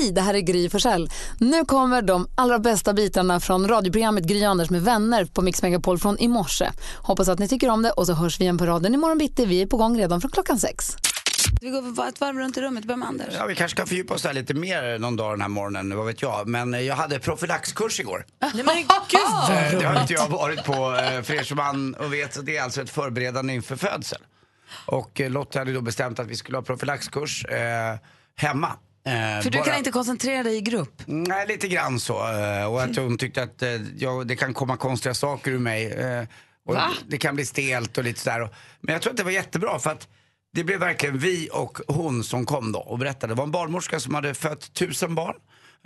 Hej, det här är Gry Forssell. Nu kommer de allra bästa bitarna från radioprogrammet Gry Anders med vänner på Mix Megapol från i morse. Hoppas att ni tycker om det och så hörs vi igen på raden imorgon bitti. Vi är på gång redan från klockan sex. Vi går ett varv runt i rummet. Börjar med Anders. Ja, vi kanske ska fördjupa oss där lite mer någon dag den här morgonen, vad vet jag. Men eh, jag hade profylaxkurs igår. Nej men gud vad Eh, Det har inte jag varit på. eh, För er som man och vet det är alltså ett förberedande inför födsel. Och Lotta hade då bestämt att vi skulle ha profylaxkurs eh, hemma. Eh, För du bara- kan inte koncentrera dig i grupp. Nej, lite grann så. eh, Och att hon tyckte att eh, ja, det kan komma konstiga saker ur mig. eh, Och Va? Det kan bli stelt och lite sådär. Men jag tror att det var jättebra för att det blev verkligen vi och hon som kom då och berättade. Det var en barnmorska som hade fött tusen barn.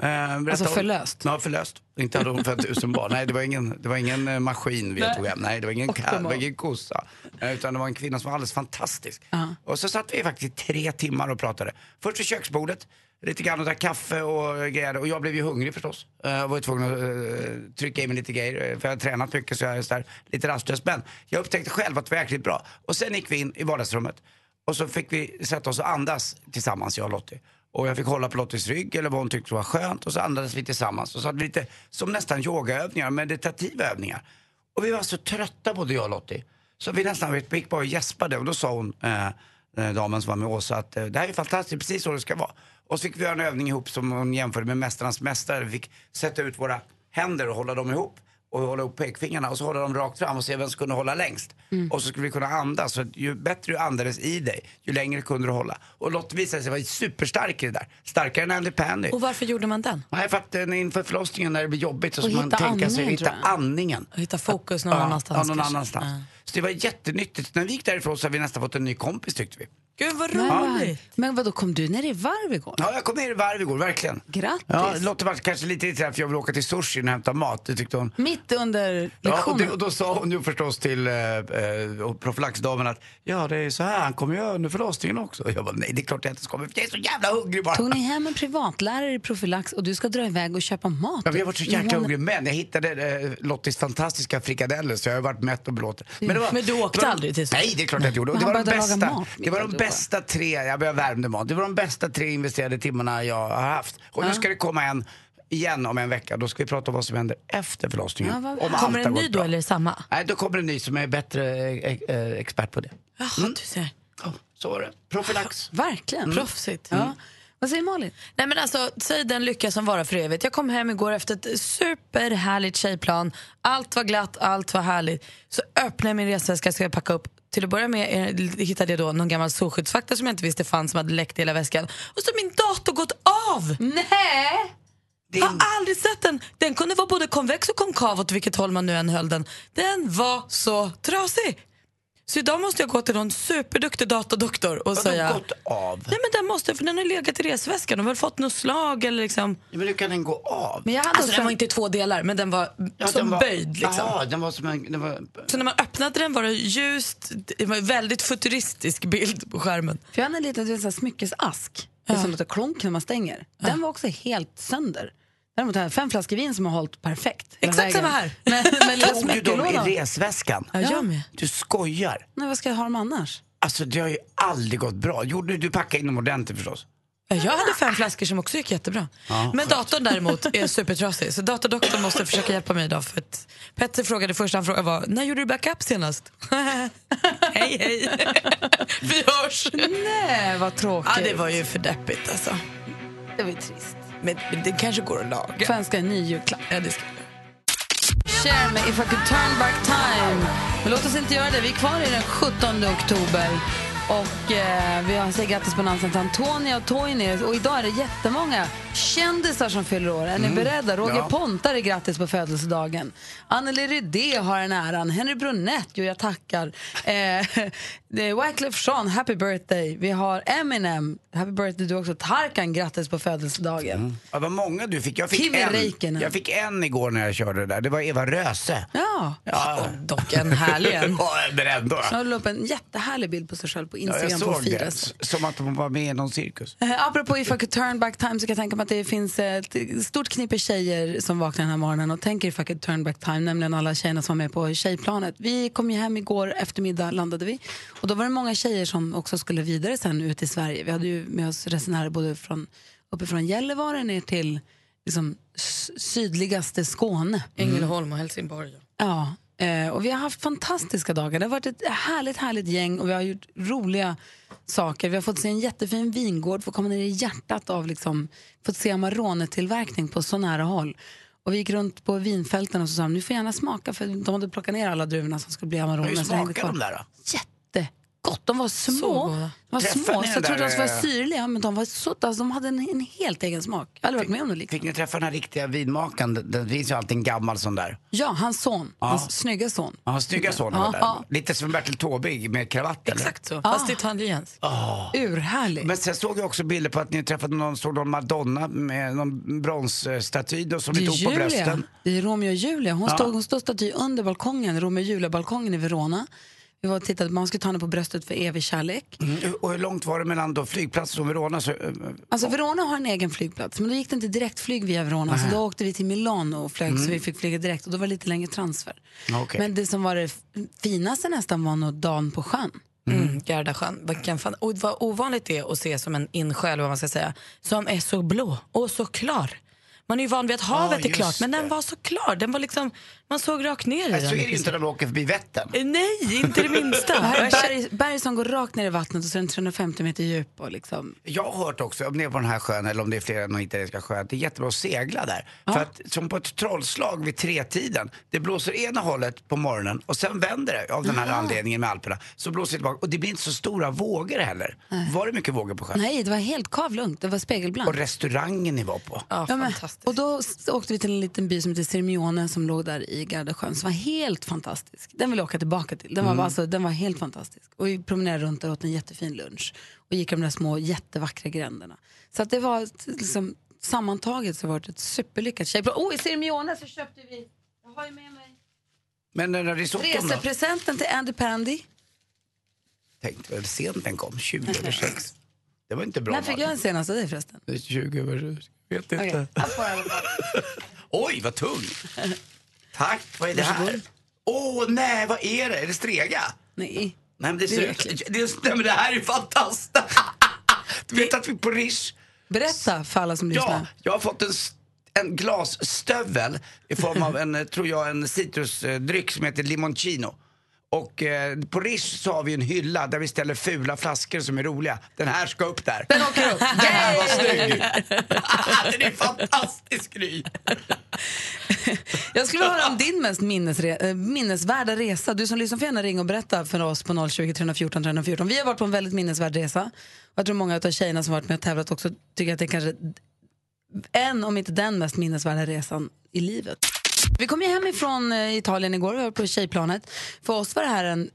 Eh, Alltså förlöst? Ja, förlöst. Inte hade hon fött tusen barn. Nej, det var ingen, det var ingen eh, maskin vi tog hem. Nej, det var ingen, ka- det var ingen kossa. Eh, Utan det var en kvinna som var alldeles fantastisk. Och så satt vi faktiskt tre timmar och pratade. Först vid köksbordet, lite grann och drack kaffe och grejer. Och jag blev ju hungrig förstås. Eh, Jag var ju tvungen att eh, trycka i mig lite grejer. eh, För jag har tränat mycket så jag är så där, lite rastlös. Men jag upptäckte själv att det var jäkligt bra. Och sen gick vi in i vardagsrummet. Och så fick vi sätta oss och andas tillsammans, jag och Lottie. Och jag fick hålla på Lotties rygg eller vad hon tyckte var skönt. Och så andades vi tillsammans. Och så hade vi lite, som nästan yogaövningar, meditativa övningar. Och vi var så trötta både jag och Lottie. Så vi nästan vi gick bara och gäspade. Och då sa hon, eh, eh damen som var med Åsa, att eh, det här är fantastiskt, precis så det ska vara. Och så fick vi göra en övning ihop som hon jämförde med Mästarnas mästare. Vi fick sätta ut våra händer och hålla dem ihop. Och hålla upp pekfingrarna och så hålla dem rakt fram och se vem som kunde hålla längst. Och så skulle vi kunna andas. Så att ju bättre du andades i dig, ju längre kunde du hålla. Och Lotte visade sig vara superstark i det där. Starkare än Andy Pandy. Och varför gjorde man den? Nej, för att eh, inför förlossningen när det blir jobbigt så ska man hitta tänka sig andningen, hitta tror jag. andningen. Och hitta fokus någon Ja, annanstans Ja, någon annanstans. Ja. Så det var jättenyttigt. När vi gick därifrån så har vi nästan fått en ny kompis tyckte vi. Gud vad Men, roligt. men vadå, kom du ner i varv igår? Ja, jag kom ner i varv igår, verkligen. Grattis. Ja, Lotte var kanske lite irriterad för jag vill åka till sushi och hämta mat. Det tyckte hon. Mitt under Ja, och, lektionen? det, och då sa hon ju förstås till eh, eh, profylaxdamen att ja, det är så här, han kommer göra under förlossningen också. Och jag bara, nej det är klart jag inte ska, för jag är så jävla hungrig bara. Tog ni hem en privatlärare i profylax och du ska dra iväg och köpa mat? Ja, vi har varit så jäkla Men hon- hungriga, men jag hittade eh, Lottis fantastiska frikadeller så jag har varit mätt och belåten. Men, det var, Men du åkte det var, aldrig till sushi? Nej, det är klart jag inte gjorde. Och Men Det var, han de började laga bästa, mat, det var de du bästa tre, jag började värmde mat, det var de bästa tre investerade timmarna jag har haft. Och nu ska det komma en igen om en vecka, då ska vi prata om vad som händer efter förlossningen. Ja, vad- om Kommer har en ny då bra. eller samma? Nej, då kommer en ny som är bättre eh, eh, expert på det. Jaha, Mm. du ser. Så var det. Profylax. Verkligen. Proffsigt. Ja. Vad säger Malin? Nej men alltså, säg den lycka som varar för evigt. Jag kom hem igår efter ett superhärligt tjejplan. Allt var glatt, allt var härligt. Så öppnade jag min resväska och skulle packa upp. Till att börja med eh, hittade jag då någon gammal solskyddsfaktor som jag inte visste fanns som hade läckt i hela väskan. Och så min dator gått av! Nej! Jag har aldrig sett den. Den kunde vara både konvex och konkav åt vilket håll man nu än höll den. Den var så trasig. Så idag måste jag gå till någon superduktig datadoktor och säga... gått av? Nej men den måste, för den har legat i resväskan. De har väl fått något slag eller liksom... Ja, men hur kan den gå av? Men jag hade Alltså också den var inte i två delar men den var Ja, som den var- böjd liksom. Ja, den var som en... Den var, Så när man öppnade den var det ljust, det var en väldigt futuristisk bild på skärmen. För jag hade en liten smyckesask. Det som låter klonk när man stänger. Den var också helt sönder. Däremot har jag fem flaskor vin som har hållit perfekt. Exakt samma här. Men, men Tog du dem i resväskan? Ja, jag med. Du skojar? Nej, vad ska jag ha dem annars? Alltså det har ju aldrig gått bra. Gjorde du, du packade in dem ordentligt förstås? Ja, Jag hade fem flaskor som också gick jättebra. Men datorn däremot är supertrasig. Så datadoktorn måste försöka hjälpa mig idag. För att Petter frågade första han frågade var, när gjorde du backup senast? hej hej. Vi hörs. Nej, vad tråkigt. Ja, det var ju för deppigt alltså. det var ju trist. Men, men det kanske går att laga. Får jag önska en ny julklapp. Ja, det ska jag. Cher med If I could turn back time. Men låt oss inte göra det. Vi är kvar i den 17 oktober. Och eh, vi har säger grattis på namnsdagen Antonia och Toini. Och idag är det jättemånga kändisar som fyller år. Är ni beredda? Roger ja. Pontare är grattis på födelsedagen. Anneli Rydé har den äran. Henry Brunett, jo jag tackar. Eh, är Wyclef Jean, happy birthday. Vi har Eminem, happy birthday du också. Tarkan, grattis på födelsedagen. Ja, vad många du fick. Jag fick, Kimi en, Räikkönen. jag fick en igår när jag körde det där. Det var Eva Röse. Ja. Ja, Dock en härlig en. Ja, men ändå. Jag la upp en jättehärlig bild på sig själv på Ja, jag Instagram på såg det. Firas. S- Som att hon var med i någon cirkus. Eh, apropå If I could turn back time så kan jag tänka mig att det finns ett stort knippe tjejer som vaknar den här morgonen och tänker If I could turn back time, nämligen alla tjejerna som var med på tjejplanet. Vi kom ju hem igår eftermiddag landade vi och då var det många tjejer som också skulle vidare sen ut i Sverige. Vi hade ju med oss resenärer både från uppifrån Gällivare ner till liksom, sydligaste Skåne. Ängelholm och Helsingborg. Ja, eh, och vi har haft fantastiska dagar. Det har varit ett härligt, härligt gäng och vi har gjort roliga saker. Vi har fått se en jättefin vingård, fått komma ner i hjärtat av liksom, fått se Amarone-tillverkning på så nära håll. Och vi gick runt på vinfälten och så sa ni får gärna smaka för de hade plockat ner alla druvorna som skulle bli Amarone. Hur smakar de där då? Jätte gott. De var små. De var små så jag trodde de skulle vara syrliga men de var så, alltså, de hade en, en helt egen smak. Jag aldrig varit med om det Fick ni träffa den här riktiga vinmakaren? Det finns ju alltid en gammal sån där. Ja, hans son. Ja. Hans snygga son. Ja, hans snygga son var där. Lite som Bertil Taube med kravatt Exakt så, fast italienskt. Oh. Urhärligt. Men sen såg jag också bilder på att ni träffade någon, såg någon Madonna med någon bronsstaty som ni tog på brösten. Det är Romeo och Julia. Hon, ja. stod, hon stod staty under balkongen, Romeo och Julia-balkongen i Verona. Vi var och tittade, man skulle ta henne på bröstet för evig kärlek. Mm. Och hur långt var det mellan då flygplatsen och Verona? Så, alltså Verona har en egen flygplats, men då gick det inte direktflyg via Verona. Aha. Så då åkte vi till Milano och flög mm. så vi fick flyga direkt och då var det lite längre transfer. Okay. Men det som var det finaste nästan var nog dagen på sjön. Mm. Mm, Gardasjön. Och vad ovanligt det är att se som en insjö, eller vad man ska säga, som är så blå och så klar. Man är ju van vid att havet ah, är klart, men den var så klar. Den var liksom, man såg rakt ner i den. Så är det inte när man åker förbi Vättern. Eh, nej, inte det minsta. berg, berg som går rakt ner i vattnet och så är den 350 meter djup. Och liksom. Jag har hört också, om det är på den här sjön eller om det är flera någon italienska sjöar, att det är jättebra att segla där. Ja. För att som på ett trollslag vid tretiden, det blåser ena hållet på morgonen och sen vänder det av den här Aha. anledningen med Alperna. Så blåser det tillbaka och det blir inte så stora vågor heller. Nej. Var det mycket vågor på sjön? Nej, det var helt kavlugnt. Det var spegelblankt. Och restaurangen ni var på? Ja, ja, fantastiskt. Och då åkte vi till en liten by som heter Sirmione som låg där i Gardasjön som var helt fantastisk. Den vill jag åka tillbaka till. Den var, mm. alltså, den var helt fantastisk. Och vi promenerade runt och åt en jättefin lunch och gick de där små jättevackra gränderna. Så att det var liksom, sammantaget så var det ett superlyckat tjejplan. Oh, i Sirmione så köpte vi, jag har ju med mig Men den där risotton Resepresenten till Andy Pandy. Tänkte väl sent den kom, 20 över 6. Det var inte bra. När fick jag den senaste dig förresten? 20 över 6. Vet inte. Okay. Oj, vad tung! Tack, vad är det här? Åh oh, nej, vad är det? Är det strega? Nej. Nej men det, det, är, det, nej, men det här är fantastiskt! du vet att vi på Rish... Berätta för alla som lyssnar. Ja, jag har fått en, en glasstövel i form av en, tror jag, en citrusdryck som heter limoncino. Och eh, på Rish så har vi en hylla där vi ställer fula flaskor som är roliga. Den här ska upp där. Den åker upp. Den här var snygg. Den är fantastisk Gry. Jag skulle vilja höra om din mest minnesre- eh, minnesvärda resa. Du som lyssnar får gärna ringa och berätta för oss på 020 314 314. Vi har varit på en väldigt minnesvärd resa. Jag tror många av tjejerna som varit med och tävlat också tycker att det är kanske en, om inte den mest minnesvärda resan i livet. Vi kom ju hem ifrån eh, Italien igår, vi var på tjejplanet. För oss var det här en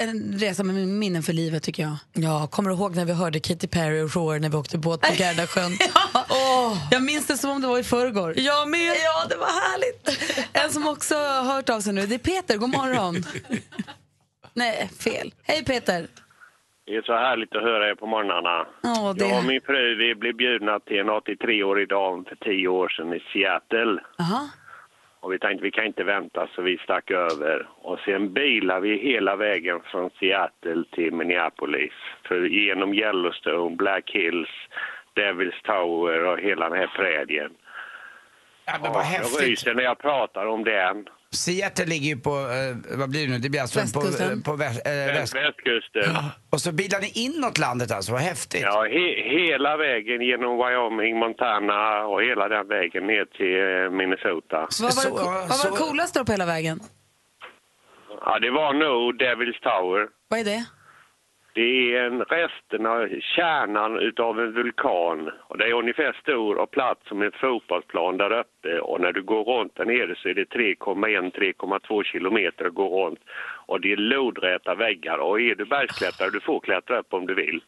en resa med minnen för livet tycker jag. Ja, kommer du ihåg när vi hörde Katy Perry och Roar när vi åkte båt på Gardasjön? ja. oh. Jag minns det som om det var i förrgår. Jag med! Ja, det var härligt. En som också har hört av sig nu, det är Peter. God morgon. Nej, fel. Hej Peter. Det är så härligt att höra er på morgnarna. Oh, det... Jag och min fru vi blev bjudna till en 83-årig dam för tio år sedan i Seattle. Aha. Och vi tänkte vi kan inte vänta så vi stack över. Och sen bilade vi hela vägen från Seattle till Minneapolis. För genom Yellowstone, Black Hills, Devil's Tower och hela den här prärien. Ja, men vad häftigt. Jag ryser när jag pratar om den. Seattle ligger ju på, eh, vad blir det nu, det blir alltså Västkusten. på, på väst, eh, väst. Västkusten. Och så bildar ni inåt landet alltså, vad häftigt. Ja, he hela vägen genom Wyoming, Montana och hela den vägen ner till eh, Minnesota. Så, vad var, det, så, vad var det coolaste på hela vägen? Ja, det var nog Devil's Tower. Vad är det? Det är en resten av kärnan utav en vulkan. Och det är ungefär stor och platt som en fotbollsplan där uppe. Och när du går runt där nere så är det 3,1-3,2 kilometer att gå runt. Och det är lodräta väggar. Och är du bergsklättrare, du får klättra upp om du vill.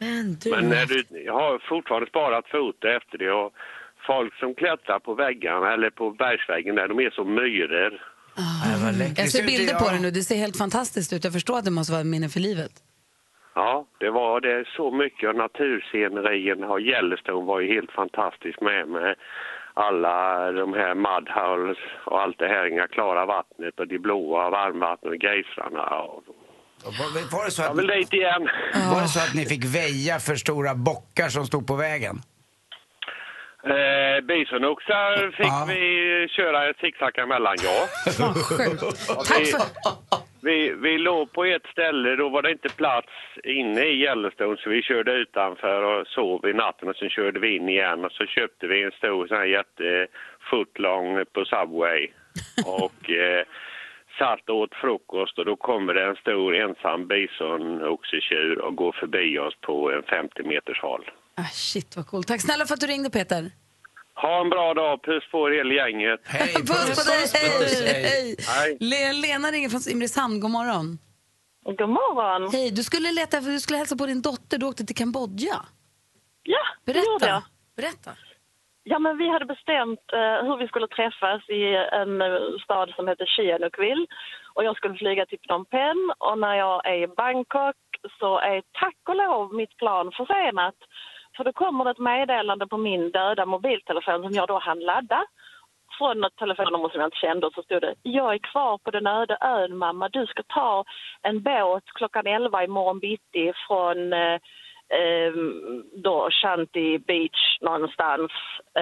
Men du... Men när du, jag har fortfarande sparat foto efter det. Och folk som klättrar på väggarna eller på bergsväggen där, de är som myror. Ah, jag ser bilder på det nu, det ser helt fantastiskt ut. Jag förstår att det måste vara minne för livet. Ja, det var det så mycket. Naturscenerien och Yellowstone var ju helt fantastiskt med, med alla de här mudholes och allt det här inga klara vattnet och de blåa varmvattnet och gejsrarna. Var, var det så att, Jag vill dit igen. var det så att ni fick väja för stora bockar som stod på vägen? Eh, bisonoxar fick Ja. vi köra zigzag emellan, ja. Vad sjukt. Tack för... Vi, vi låg på ett ställe, då var det inte plats inne i Yellowstone så vi körde utanför och sov i natten och sen körde vi in igen och så köpte vi en stor sån här jättefootlong på Subway och eh, satt och åt frukost och då kommer det en stor ensam bisonoxetjur och går förbi oss på en 50 meters håll. Ah, shit, vad coolt. Tack snälla för att du ringde, Peter. Ha en bra dag, puss på er hela gänget. Hej, Puss på dig! puss, hej. Hej! Hej. Le- Lena ringer från Simrishamn. God morgon. God morgon. Hej, du skulle leta för du skulle hälsa på din dotter. Du åkte till Kambodja. Ja, det gjorde jag. Berätta. Berätta. Ja, men vi hade bestämt eh, hur vi skulle träffas i en eh, stad som heter Sihanoukville. Och jag skulle flyga till Phnom Penh och när jag är i Bangkok så är tack och lov mitt plan försenat. För då kommer det ett meddelande på min döda mobiltelefon som jag då hann ladda från ett telefonnummer som jag inte kände och så stod det Jag är kvar på den öde ön mamma, du ska ta en båt klockan 11 imorgon bitti från eh, eh, då Shanti Beach någonstans.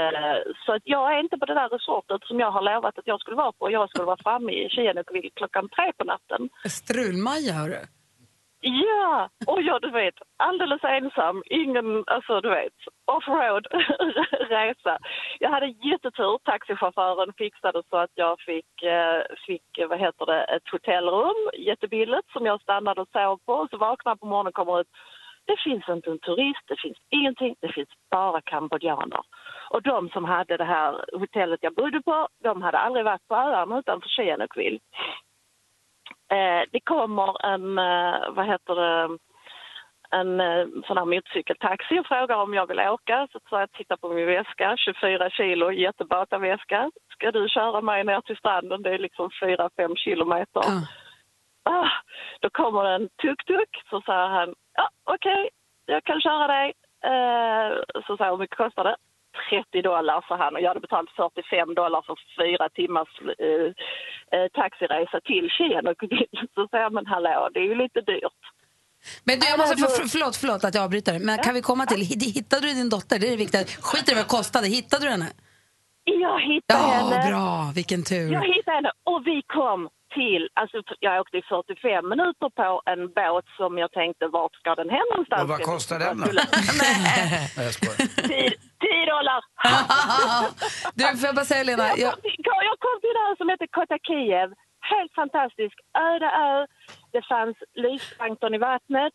Eh, så att jag är inte på det där resortet som jag har lovat att jag skulle vara på. Jag skulle vara framme i Kienukville klockan tre på natten. Strulmaja, hörru. Ja, och jag du vet, alldeles ensam, ingen, alltså du vet, offroad resa. Jag hade jättetur, taxichauffören fixade så att jag fick, eh, fick vad heter det, ett hotellrum, jättebilligt, som jag stannade och sov på. Och så vaknade jag på morgonen och kommer ut, det finns inte en turist, det finns ingenting, det finns bara kambodjaner. Och de som hade det här hotellet jag bodde på, de hade aldrig varit på öarna utanför Sihanoukville. Eh, det kommer en, eh, vad heter det, en eh, sån här motorcykeltaxi och frågar om jag vill åka. Så sa jag, titta på min väska, 24 kilo jättebataväska. Ska du köra mig ner till stranden? Det är liksom 4-5 kilometer. Ja. Ah, då kommer det en tuk-tuk, så säger han, ja okej, jag kan köra dig. Eh, så säger jag, hur mycket kostar det? 30 dollar, sa han. Och jag hade betalat 45 dollar för fyra timmars eh, eh, taxiresa till Kienukville. Så säger jag, men hallå, det är ju lite dyrt. Men du, jag måste, för, för, förlåt, förlåt att jag avbryter. Men kan vi komma till, hi- hittade du din dotter? Det är det viktiga. Skit i vad det kostade. Hittade du henne? Jag hittade Ja, henne. bra. Vilken tur. Jag hittade henne och vi kom till, alltså jag åkte i 45 minuter på en båt som jag tänkte, vart ska den hem någonstans? Och vad kostar den då? Nej, jag skojar. 10 10 dollar! Du, får jag bara säga Lena, Jag kom, till, jag kom till en ö som heter Kotakiev. Helt fantastisk. Öde ö. Det fanns lysplankton i vattnet.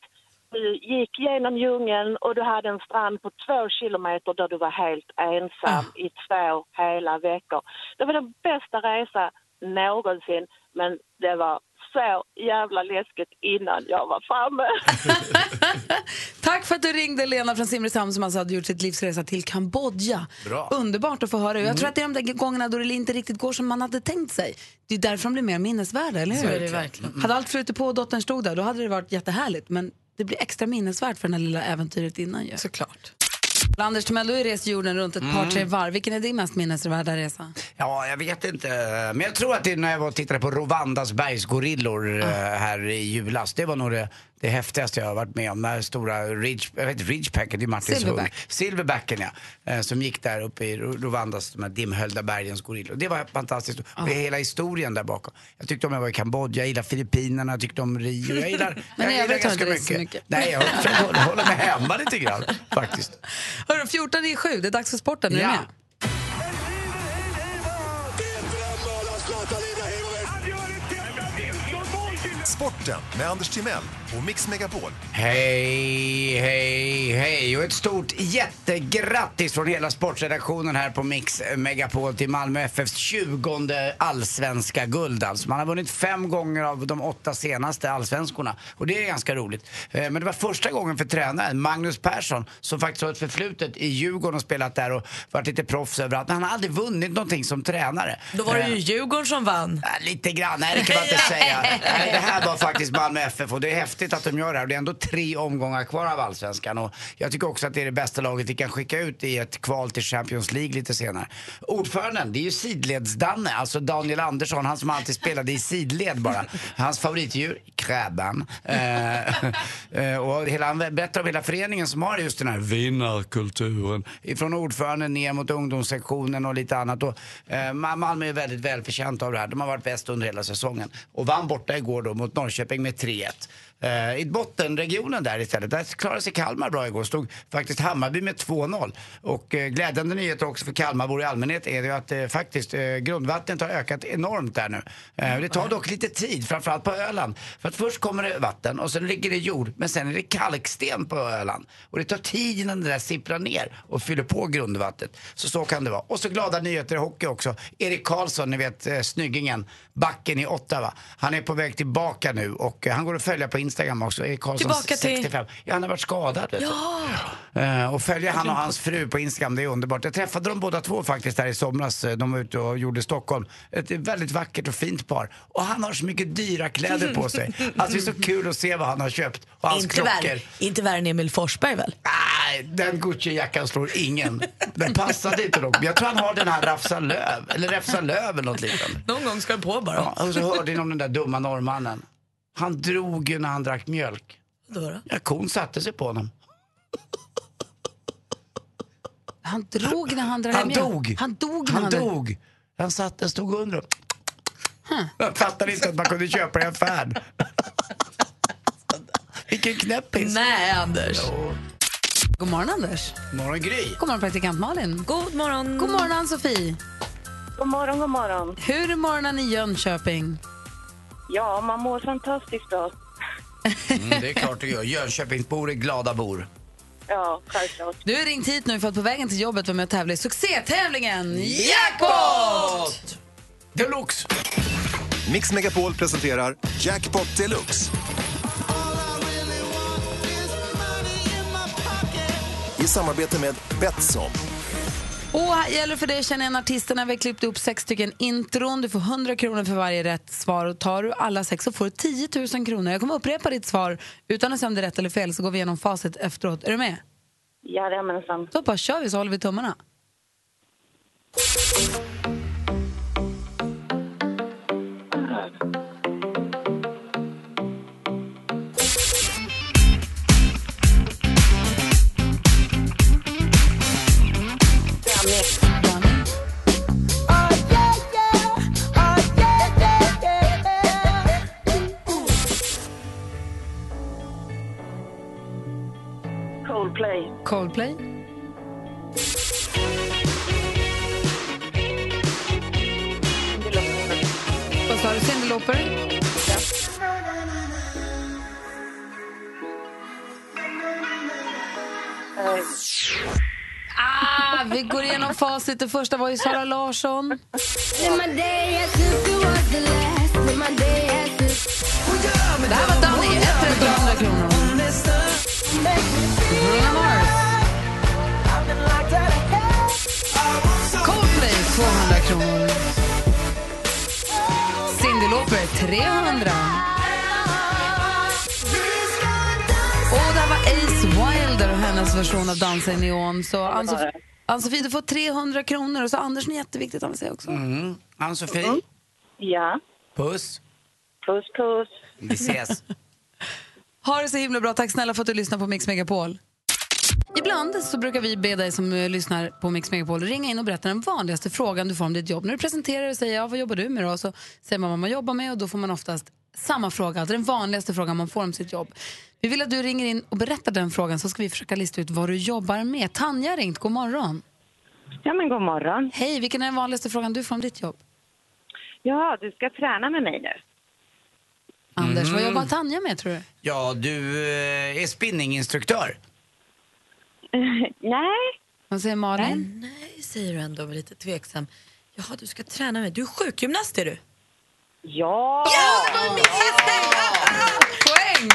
Du gick genom djungeln och du hade en strand på två kilometer där du var helt ensam i två hela veckor. Det var den bästa resa någonsin, men det var så jävla läskigt innan jag var framme. tack för att du ringde Lena från Simrishamn som alltså hade gjort sitt livsresa till Kambodja. Bra. Underbart att få höra. Jag tror att det är de där gångerna då det inte riktigt går som man hade tänkt sig. Det är därför de blir mer minnesvärda, eller hur? Så är det verkligen. Hade allt flutit på och dottern stod där, då hade det varit jättehärligt. Men det blir extra minnesvärt för det här lilla äventyret innan ju. Såklart. Anders Timell, du har rest jorden runt ett par, tre varv. Vilken är din mest minnesvärda resa? Ja, jag vet inte. Men jag tror att det är när jag var och tittade på Rwandas bergsgorillor eh, här i julas. Det var nog det, det häftigaste jag har varit med om. Den här stora ridge, jag vet inte, ridgepacken, det är Martins Silverback. hund. Silverbacken ja. Eh, som gick där uppe i Rwandas, de här dimhöljda bergens gorillor. Det var fantastiskt. Och hela historien där bakom. Jag tyckte om jag var i Kambodja, jag gillar Filippinerna, jag tyckte om Rio. Jag gillar, Men jag gillar ganska du inte rest så mycket. mycket. Nej, jag hålla mig hemma lite grann faktiskt. Hörru, 14 i 7, det är dags för sporten. Är du Ja. med? Sporten med Anders Timell och Mix Megapol. Hej, hej, hej och ett stort jättegrattis från hela sportredaktionen här på Mix Megapol till Malmö FFs 20 allsvenska guld. Alltså man har vunnit fem gånger av de åtta senaste allsvenskorna och det är ganska roligt. Eh, Men det var första gången för tränaren Magnus Persson som faktiskt har ett förflutet i Djurgården och spelat där och varit lite proffs överallt. Men han har aldrig vunnit någonting som tränare. Då var det Eh, ju Djurgården som vann. Lite grann, nej det kan man inte säga. Nej, det här var faktiskt Malmö FF och det är häftigt häftigt att de gör det här. Det är ändå tre omgångar kvar av Allsvenskan och jag tycker också att det är det bästa laget vi kan skicka ut i ett kval till Champions League lite senare. Ordföranden, det är ju sidleds-Danne, alltså Daniel Andersson, han som alltid spelade i sidled bara. Hans favoritdjur, kräban. Eh, eh, och hela, han berättar om hela föreningen som har just den här vinnarkulturen. Från ordföranden ner mot ungdomssektionen och lite annat. Och, eh, Malmö är väldigt välförtjänt av det här. De har varit bäst under hela säsongen. Och vann borta igår då mot Norrköping med 3-1. Eh, I bottenregionen där istället, där klarade sig Kalmar bra igår. Stod faktiskt Hammarby med 2-0. Och eh, glädjande nyheter också för Kalmarbor i allmänhet är ju att eh, faktiskt grundvattnet har ökat enormt där nu. det tar dock lite tid, framförallt på Öland. För att först kommer det vatten och sen ligger det jord, men sen är det kalksten på Öland. Och det tar tid innan det där sipprar ner och fyller på grundvattnet. Så så kan det vara. Och så glada nyheter i hockey också. Erik Karlsson, ni vet snyggingen, backen i Ottawa. Han är på väg tillbaka nu och han går att följa på Instagram också. Erik Karlsson Tillbaka till- 65. Ja, han har varit skadad. Vet du. Eh, och följa han och hans fru på Instagram, det är underbart. Jag träffade dem båda två faktiskt här i somras. Eh, De var ute och gjorde Stockholm. Ett väldigt vackert och fint par. Och han har så mycket dyra kläder på sig. Alltså det är så kul att se vad han har köpt. Och hans Inte klockor. värre, inte värre än Emil Forsberg väl? Nej, den Gucci-jackan slår ingen. Den passade inte dock. Jag tror han har den här Rafsa Löv, eller Räfsa Löv eller något liknande. Någon gång ska det på bara. Ja, och så hörde ni om den där dumma norrmannen. Han drog ju när han drack mjölk. Då då? Ja, kon satte sig på honom. Han drog när han drack Han mjölk. dog. Han dog Han han dog. Han satt, den stod under och... Jag fattade inte att man kunde köpa det i affären. Vilken knäppis. Nej, Anders. God morgon Anders. Morgon Gry. God morgon praktikant Malin. God morgon. God morgon Ann-Sofie. God morgon, god morgon. Hur är morgonen i Jönköping? Ja, man mår fantastiskt bra. Mm, det är klart du gör. Jönköpingsbor är glada bor. Ja, självklart. Du har ringt hit nu för att på vägen till jobbet vara med och tävla i succétävlingen Jackpot! Deluxe! Mix Megapol presenterar Jackpot Deluxe. I samarbete med Betsson. Och här gäller för dig att känna igen artisterna. Vi har klippt upp sex stycken intron. Du får 100 kronor för varje rätt svar. Och tar du alla sex så får du 10 000 kronor. Jag kommer upprepa ditt svar utan att säga om det är rätt eller fel så går vi igenom facit efteråt. Är du med? Jajamensan. Då bara kör vi så håller vi tummarna. Danny. Coldplay. Vad sa du? Cyndi Lauper? Ah, vi går igenom facit. Det första var ju Sara Larsson. Det här var Danny. Ett rätt och 100 kronor. Mm, Bruno Mars. 200 kronor. Cyndi Lauper 300. Och det här var Ace Wilder och hennes version av Dansa i neon. Så Ann-Sofie, Ann-Sofie, du får 300 kronor. Och så Anders, något jätteviktigt han vill säga också. Mm. Ann-Sofie, Ja. puss. Puss, puss. Vi ses. Ha det så himla bra. Tack snälla för att du lyssnar på Mix Megapol. Ibland så brukar vi be dig som eh, lyssnar på Mix Megapol ringa in och berätta den vanligaste frågan du får om ditt jobb. När du presenterar och säger ja, vad jobbar du med då? Så säger man vad man jobbar med och då får man oftast samma fråga, alltså den vanligaste frågan man får om sitt jobb. Vi vill att du ringer in och berättar den frågan så ska vi försöka lista ut vad du jobbar med. Tanja har ringt, god morgon. Ja, men god morgon. Hej, vilken är den vanligaste frågan du får om ditt jobb? Ja, du ska träna med mig nu. Anders, Mm. vad jobbar Tanja med tror du? Ja, du eh, är spinninginstruktör. Nej. Vad säger Malin? Nej, säger du ändå med lite tveksam. Jaha, du ska träna med. Du är sjukgymnast är du. Ja! Poäng!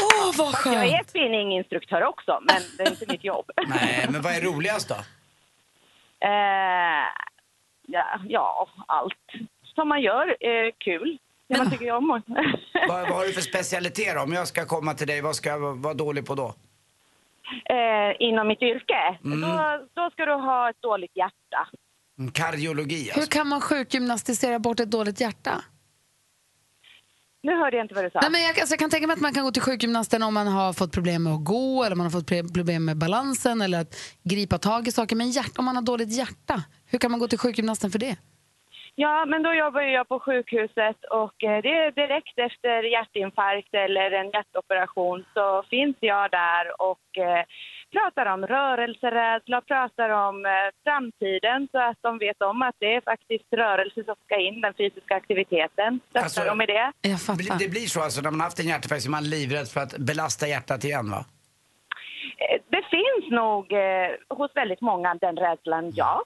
Åh, vad skönt. Jag är spinninginstruktör också, men det är inte mitt jobb. Nej, men vad är roligast då? Eh, ja, ja, allt som man gör är kul. Ja, vad tycker jag om vad, vad har du för specialitet då? Om jag ska komma till dig, vad ska jag vara dålig på då? Eh, inom mitt yrke, Mm. då, då ska du ha ett dåligt hjärta. Mm, Kardiologi Hur alltså. kan man sjukgymnastisera bort ett dåligt hjärta? Nu hörde jag inte vad du sa. Nej, men jag, alltså, jag kan tänka mig att man kan gå till sjukgymnasten om man har fått problem med att gå eller man har fått problem med balansen eller att gripa tag i saker. Men hjärt, om man har dåligt hjärta, hur kan man gå till sjukgymnasten för det? Ja, men då jobbar jag på sjukhuset och eh, det är direkt efter hjärtinfarkt eller en hjärtoperation så finns jag där och eh, pratar om rörelserädsla och pratar om eh, framtiden så att de vet om att det är faktiskt rörelse som ska in, den fysiska aktiviteten. Stöttar Alltså- de i det? Jag fattar. Det blir så alltså, när man har haft en hjärtinfarkt så är man livrädd för att belasta hjärtat igen va? Det finns nog eh, hos väldigt många den rädslan, ja.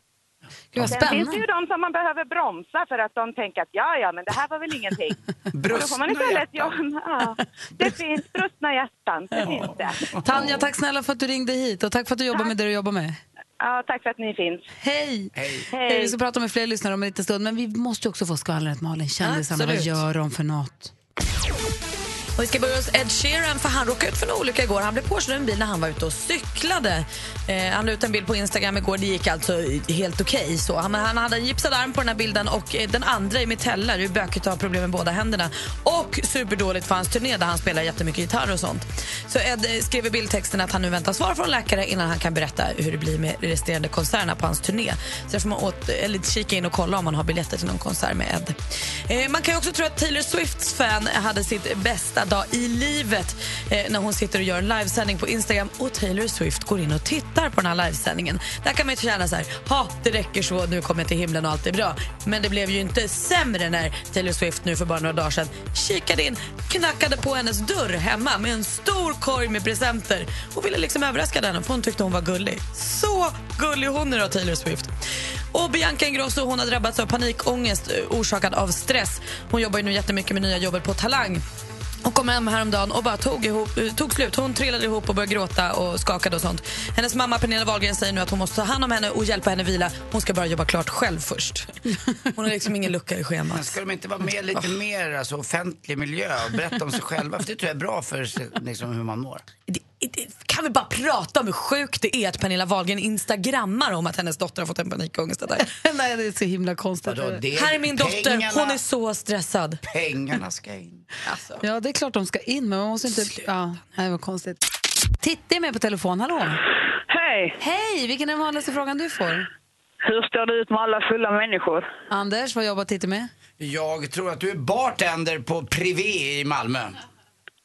Gud, vad Sen finns det ju de som man behöver bromsa för att de tänker att ja, ja, men det här var väl ingenting. Och då får man Brustna istället, ja, hjärtan. ja, det finns brustna hjärtan, det finns det. Tanja, tack snälla för att du ringde hit och tack för att du jobbar med det du jobbar med. Ja, tack för att ni finns. Hej! Hej. Hej. Vi ska prata med fler lyssnare om en liten stund, men vi måste ju också få skvallret Malin. Kändisarna, vad gör de för något? Och vi ska börja hos Ed Sheeran för han råkade ut för en olycka igår. Han blev påkörd av en bil när han var ute och cyklade. Eh, han la ut en bild på Instagram igår. Det gick alltså helt okej. så. Han, han hade en gipsad arm på den här bilden och eh, den andra i miteller. Det är bökigt att ha problem med båda händerna. Och superdåligt för hans turné där han spelar jättemycket gitarr och sånt. Så Ed eh, skrev i bildtexten att han nu väntar svar från läkare innan han kan berätta hur det blir med resterande konserterna på hans turné. Så där får man åt, eh, eller kika in och kolla om man har biljetter till någon konsert med Ed. Eh, man kan ju också tro att Taylor Swifts fan hade sitt bästa dag i livet eh, när hon sitter och gör en livesändning på Instagram och Taylor Swift går in och tittar på den här livesändningen. Där kan man ju känna så här, ha det räcker så, nu kommer jag till himlen och allt är bra. Men det blev ju inte sämre när Taylor Swift nu för bara några dagar sedan kikade in, knackade på hennes dörr hemma med en stor korg med presenter och ville liksom överraska henne för hon tyckte hon var gullig. Så gullig hon är då, Taylor Swift. Och Bianca Ingrosso hon har drabbats av panikångest eh, orsakad av stress. Hon jobbar ju nu jättemycket med nya jobbet på Talang. Hon kom hem häromdagen och bara tog, ihop, tog slut. Hon trillade ihop och började gråta och skakade och sånt. Hennes mamma Pernilla Wahlgren säger nu att hon måste ta hand om henne och hjälpa henne vila. Hon ska bara jobba klart själv först. Hon har liksom ingen lucka i Men schemat. ska de inte vara med lite mer alltså, offentlig miljö och berätta om sig själva? För det tror jag är bra för liksom, hur man mår. Det, det, kan vi bara prata om hur sjukt det är att Pernilla Wahlgren instagrammar om att hennes dotter har fått en panikångestattack? Nej, det är så himla konstigt. Vadå, det- Här är min dotter, pengarna- hon är så stressad. Pengarna ska in. Ja, det är klart de ska in, men man måste inte... Ja, nej, vad konstigt. Titti är med på telefon. Hallå! Hej! Hej! Vilken är den vanligaste frågan du får? Hur står det ut med alla fulla människor? Anders, vad jobbar Titti med? Jag tror att du är bartender på Privé i Malmö.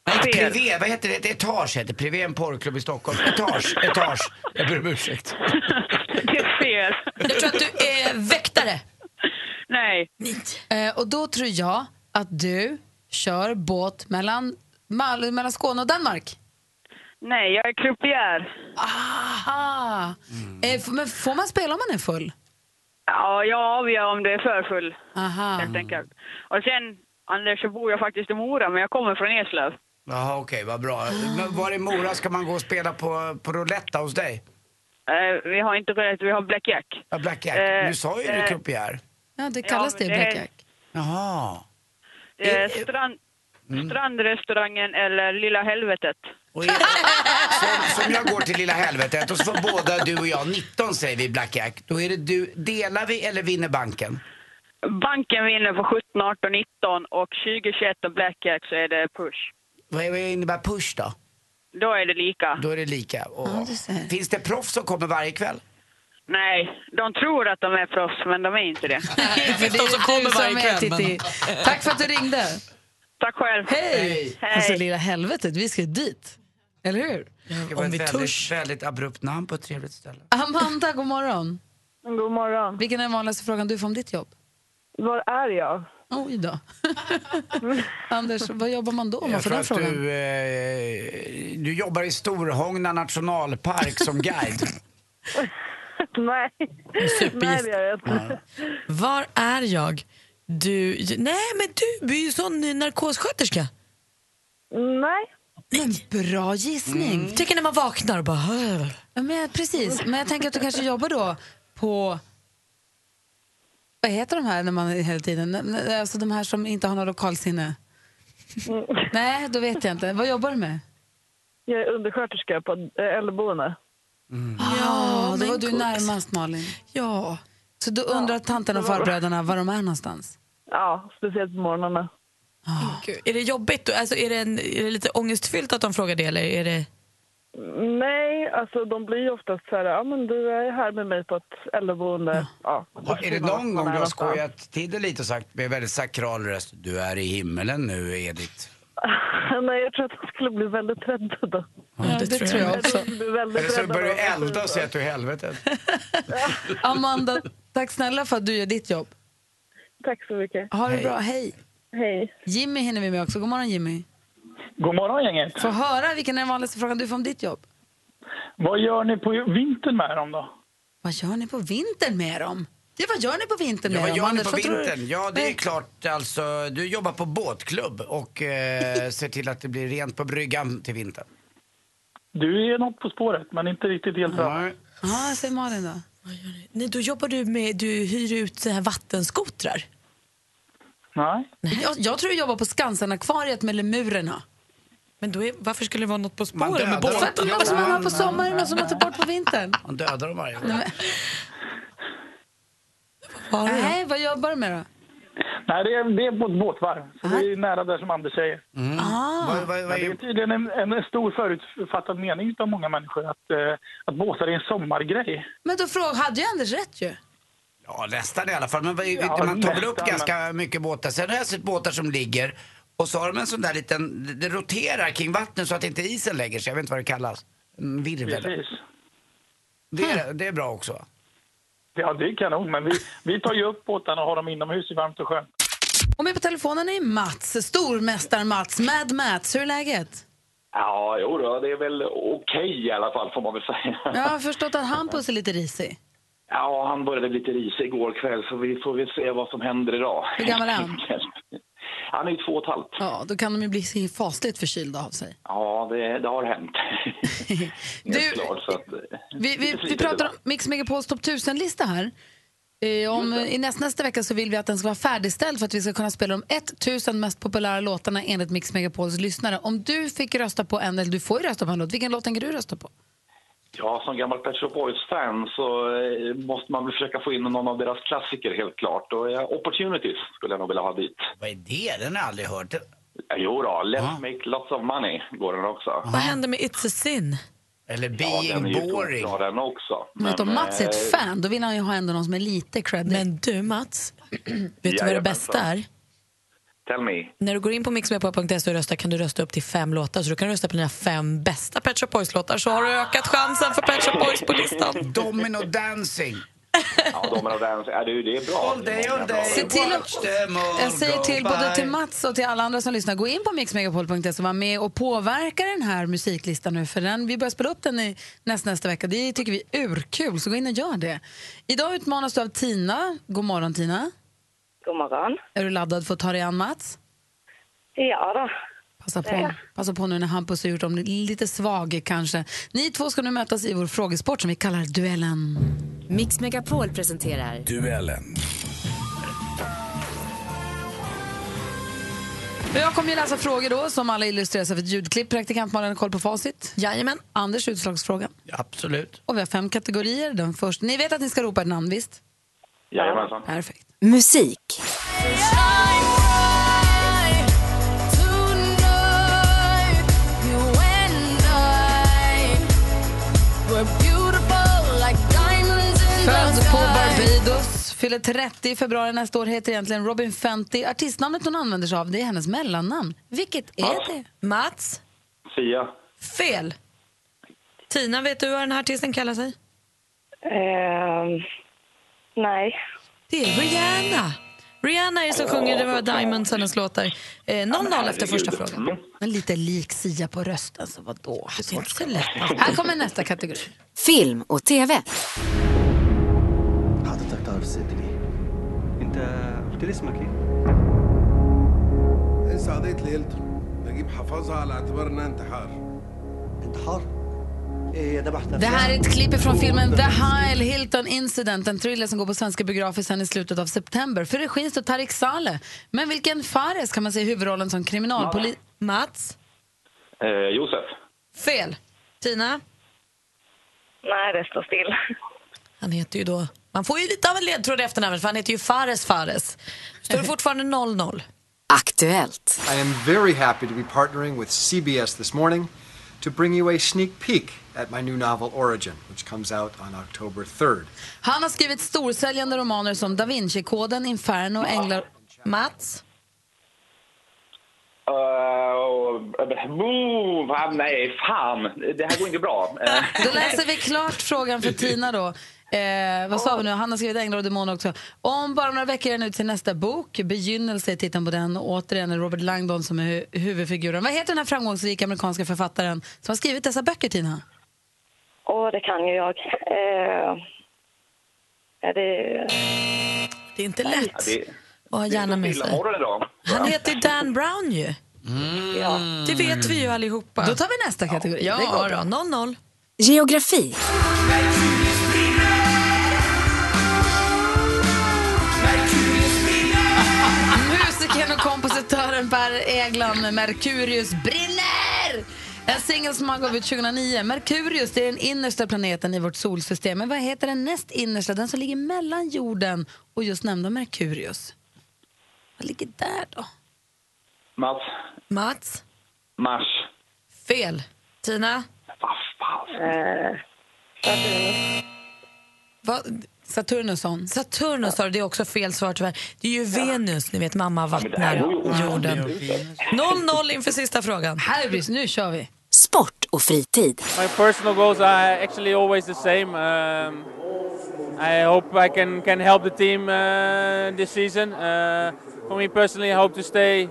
Nej. Privé, vad heter det? Ett etage heter Privé, en porrklubb i Stockholm. Etage, etage. Jag ber om ursäkt. Det är fel. Jag tror att du är väktare. Nej. Eh, och då tror jag att du kör båt mellan, Mal- mellan Skåne och Danmark. Nej, jag är croupier. Aha! Eh, f- men får man spela om man är full? Ja, jag avgör om det är för full, Aha. helt enkelt. Och sen, Anders, så bor jag faktiskt i Mora, men jag kommer från Eslöv. Jaha, okej, vad bra. Men var i Mora ska man gå och spela på, på roulette hos dig? Eh, vi har inte rätt, vi har blackjack. Ja, Blackjack. Eh, Du sa ju eh, det, croupier. Ja, det kallas det, blackjack. Jaha. Eh, Eh, strand, Mm. Strandrestaurangen eller Lilla Helvetet. Och är, som, som jag går till lilla helvetet och så får båda du och jag 19 säger vi i Blackjack. Då är det du, delar vi eller vinner banken? Banken vinner på 17, 18, 19 och 20, 21 och blackjack så är det push. Vad vad innebär push då? Då är det lika. Då är det lika. Och, Ja, du ser. finns det proffs som kommer varje kväll? Nej, de tror att de är proffs, men de är inte det. För det är som kommer varje kväll, men- Titti. Tack för att du ringde. Tack själv. Hej! Hej. Alltså lilla helvetet, vi ska ju dit. Eller hur? Det var Om vi ett väldigt, törs. väldigt abrupt namn på ett trevligt ställe. Amanda, god morgon. God morgon. Vilken är den vanligaste frågan du får om ditt jobb? Var är jag? Oj då. Anders, vad jobbar man då om man får den att frågan? du, eh, du jobbar i Storhångna nationalpark som guide. Nej. Nej, det gör jag inte. Var är jag? Du... Nej, men du, du är ju sån narkossköterska. Nej. Nej. Bra gissning. Tänk när man vaknar och bara... "Hör." Ja, men, precis, men jag tänker att du kanske jobbar då på Vad heter de här när man hela tiden, alltså de här som inte har något lokalsinne? Nej, då vet jag inte. Vad jobbar du med? Jag är undersköterska på eh, äldreboende. Ja, då var du gulligt. närmast Malin. Ja. Så då undrar tanterna och farbröderna var de är någonstans? Ja, speciellt på morgnarna. Gud. Är det jobbigt? Alltså, är, det en, är det lite ångestfyllt att de frågar det? Eller är det... Nej, alltså de blir ju oftast så här, ja men du är här med mig på ett äldreboende. Ja. Har- Är det någon gång du har skojat till det lite och sagt med väldigt sakral röst, du är i himmelen nu Edith? Nej, jag tror att de skulle bli väldigt rädda då. Ja, det, tror jag också. Bli väldigt Eller så börjar du elda och säga att du är i helvetet. Amanda, tack snälla för att du gör ditt jobb. Tack så mycket. Ha det Hej. bra, hej. Hej. Jimmy hinner vi med också. God morgon Jimmy. God morgon gänget. Få höra, vilken är den vanligaste frågan du får om ditt jobb? Vad gör ni på vintern med dem då? Vad gör ni på vintern med dem? Ja, vad gör ni på vintern med Ja, vad dem? gör ni på du? vintern? Ja, det är Nej. klart alltså. Du jobbar på båtklubb och eh, ser till att det blir rent på bryggan till vintern. Du är något på spåret, men inte riktigt helt bra. Nej. Ja, säg Malin då. Nej, då jobbar du med, du hyr ut så här vattenskotrar. Nej. Jag, jag tror jag jobbar på Skansen-akvariet med lemurerna. Men då är, varför skulle det vara något på spåren med dödar För att de båten? är som man har på sommaren och som man tar bort på vintern. Man dödar dem varje år. Nej, vad jobbar du med då? Nej, det är, det är på ett båtvarv. Så det är nära där som Anders säger. Ah. Vad, vad, vad Men det är är, tydligen en, en stor förutfattad mening av många människor att, eh, att båtar är en sommargrej. Men då fråg, hade ju Anders rätt ju. ja, nästan i alla fall. Men vad, Ja, man tar väl upp nästan, ganska mycket båtar. Sen har jag sett båtar som ligger och så har de en sån där liten, det roterar kring vattnet så att inte isen lägger sig. Jag vet inte vad det kallas. En virvel. Precis. Det, är- det är bra också. Ja, det är kanon. Men vi, vi tar ju upp båtarna och har dem inomhus i varmt och skönt. Och med på telefonen är Mats, stormästar-Mats, Mad Mats. Hur är läget? Ja, jo då, det är väl okej i alla fall får man väl säga. Jag har förstått att Hampus är lite risig. Ja, han började bli lite risig igår kväll så vi får väl se vad som händer idag. Hur gammal är han? Han är ju två och ett halvt. Ja, då kan de ju bli fasligt förkylda av sig. Ja, det, det har hänt. Du, klart, så att, eh, Vi, vi, vi pratar om Mix Megapols topp 1000-lista här. Eh, om, I näst, nästa vecka så vill vi att den ska vara färdigställd för att vi ska kunna spela de 1000 mest populära låtarna enligt Mix Megapols lyssnare. Om du fick rösta på en, eller du får ju rösta på en låt, vilken låt tänker du rösta på? Ja, som gammal Pet Shop Boys-fan så eh, måste man väl försöka få in någon av deras klassiker helt klart. Och eh, Opportunities skulle jag nog vilja ha dit. Vad är det? Den har jag aldrig hört. Ja, Jo då, Let's Make Lots of Money går den också. Vad hände med It's a sin? Eller Ja, den är Being ju boring. bra den också. Men om Mats är ett eh, fan, då vill han ju ha ändå någon som är lite creddig. Men du Mats, vet du vad det bästa är? Tell me. När du går in på mixmegapol.se och röstar kan du rösta upp till fem låtar. Så du kan rösta på dina fem bästa Pet Shop Boys-låtar så har du ökat chansen för Pet Shop Boys på listan. Domino dancing. Ja, de är dans. Ja, det, det är bra. All day, all day. Se till all Jag säger till både till Mats och till alla andra som lyssnar, gå in på mixmegapol.se och var med och påverka den här musiklistan nu. För den, vi börjar spela upp den i näst, nästa vecka. Det tycker vi är urkul, så gå in och gör det. Idag utmanas du av Tina. God morgon Tina. God morgon. Är du laddad för att ta dig an Mats? Ja då. Passa på, passa på nu när Hampus har gjort dem lite svag kanske. Ni två ska nu mötas i vår frågesport som vi kallar Duellen. Mix Megapol presenterar Duellen. Jag kommer ju läsa frågor då som alla illustreras av ett ljudklipp. Praktikant Malin har koll på facit. Jajamän. Anders utslagsfrågan. Absolut. Och vi har fem kategorier. Den första. Ni vet att ni ska ropa ett namn, visst? Jajamensan. Perfekt. musik. Född på Barbados, fyller 30 i februari nästa år, heter egentligen Robin Fenty. Artistnamnet hon använder sig av det är hennes mellannamn. Vilket är Pass. det? Mats, Sia. fel. Tina, vet du vad den här artisten kallar sig? Ehm, nej. Det är Rihanna. Rihanna är det som sjunger Det var Diamonds, hennes låtar. Eh, 0-0 efter första Herregud. frågan. Mm. Men lite lik Sia på rösten, så vadå? Det är inte så lätt. Här kommer nästa kategori. Film och TV. حضرتك تعرف الست دي انت قلت لي اسمك ايه لسه قضية ليلته نجيب حفظها على اعتبار انها انتحار انتحار eh, debatten. Det här är ett klipp från filmen The Heil Hilton Incident, en thriller som går på svenska biografer sen i slutet av september. För regin står Tarik Saleh. Men vilken Fares kan man se i huvudrollen som kriminalpolis? Mats? Eh, Josef. Fel. Tina? Nej, det står still. Han heter ju då... Man får ju lite av en ledtråd i efternamnet för han heter ju Fares Fares. Står det fortfarande 0-0? Aktuellt. I am very happy to be partnering with CBS this morning to bring you a sneak peek at my new novel Origin, which comes out on October 3rd. Han har skrivit storsäljande romaner som Da Vinci-koden, Inferno, Änglar... Mats? Uh, move, ah, nej, fan. Det här går inte bra. Då läser vi klart frågan för Tina då. Eh, vad sa vi nu? Han har skrivit Änglar och demoner också. Om bara några veckor är ut sin nästa bok. Begynnelse är titeln på den. Och återigen är Robert Langdon som är hu huvudfiguren. Vad heter den här framgångsrika amerikanska författaren som har skrivit dessa böcker, Tina? Åh, det kan ju jag. Eh, är det... Det är inte lätt. Ja, det, Och ha gärna med sig. Idag. Han heter Dan Brown ju. Det vet vi ju allihopa. Då tar vi nästa kategori. Ja, Det går bra. 0-0. Geografi. Musikern och kompositören Per Eglan med Merkurius brinner! En singel som han gav ut 2009. Merkurius det är den innersta planeten i vårt solsystem. Men vad heter den näst innersta? Den som ligger mellan jorden och just nämnda Merkurius. Vad ligger där då? Mats. Mats? Mars. Fel. Tina? Vad fan. Eh, Saturnus. Saturnusson. Saturnus sa du, det är också fel svar tyvärr. Det är ju Venus, ni vet mamma vattnar jorden. 0-0 inför sista frågan. Här nu kör vi. Sport och fritid. My personal goals are actually always the same. Um, I hope I can, can help the team uh, this season. Uh, for me personally, I hope to stay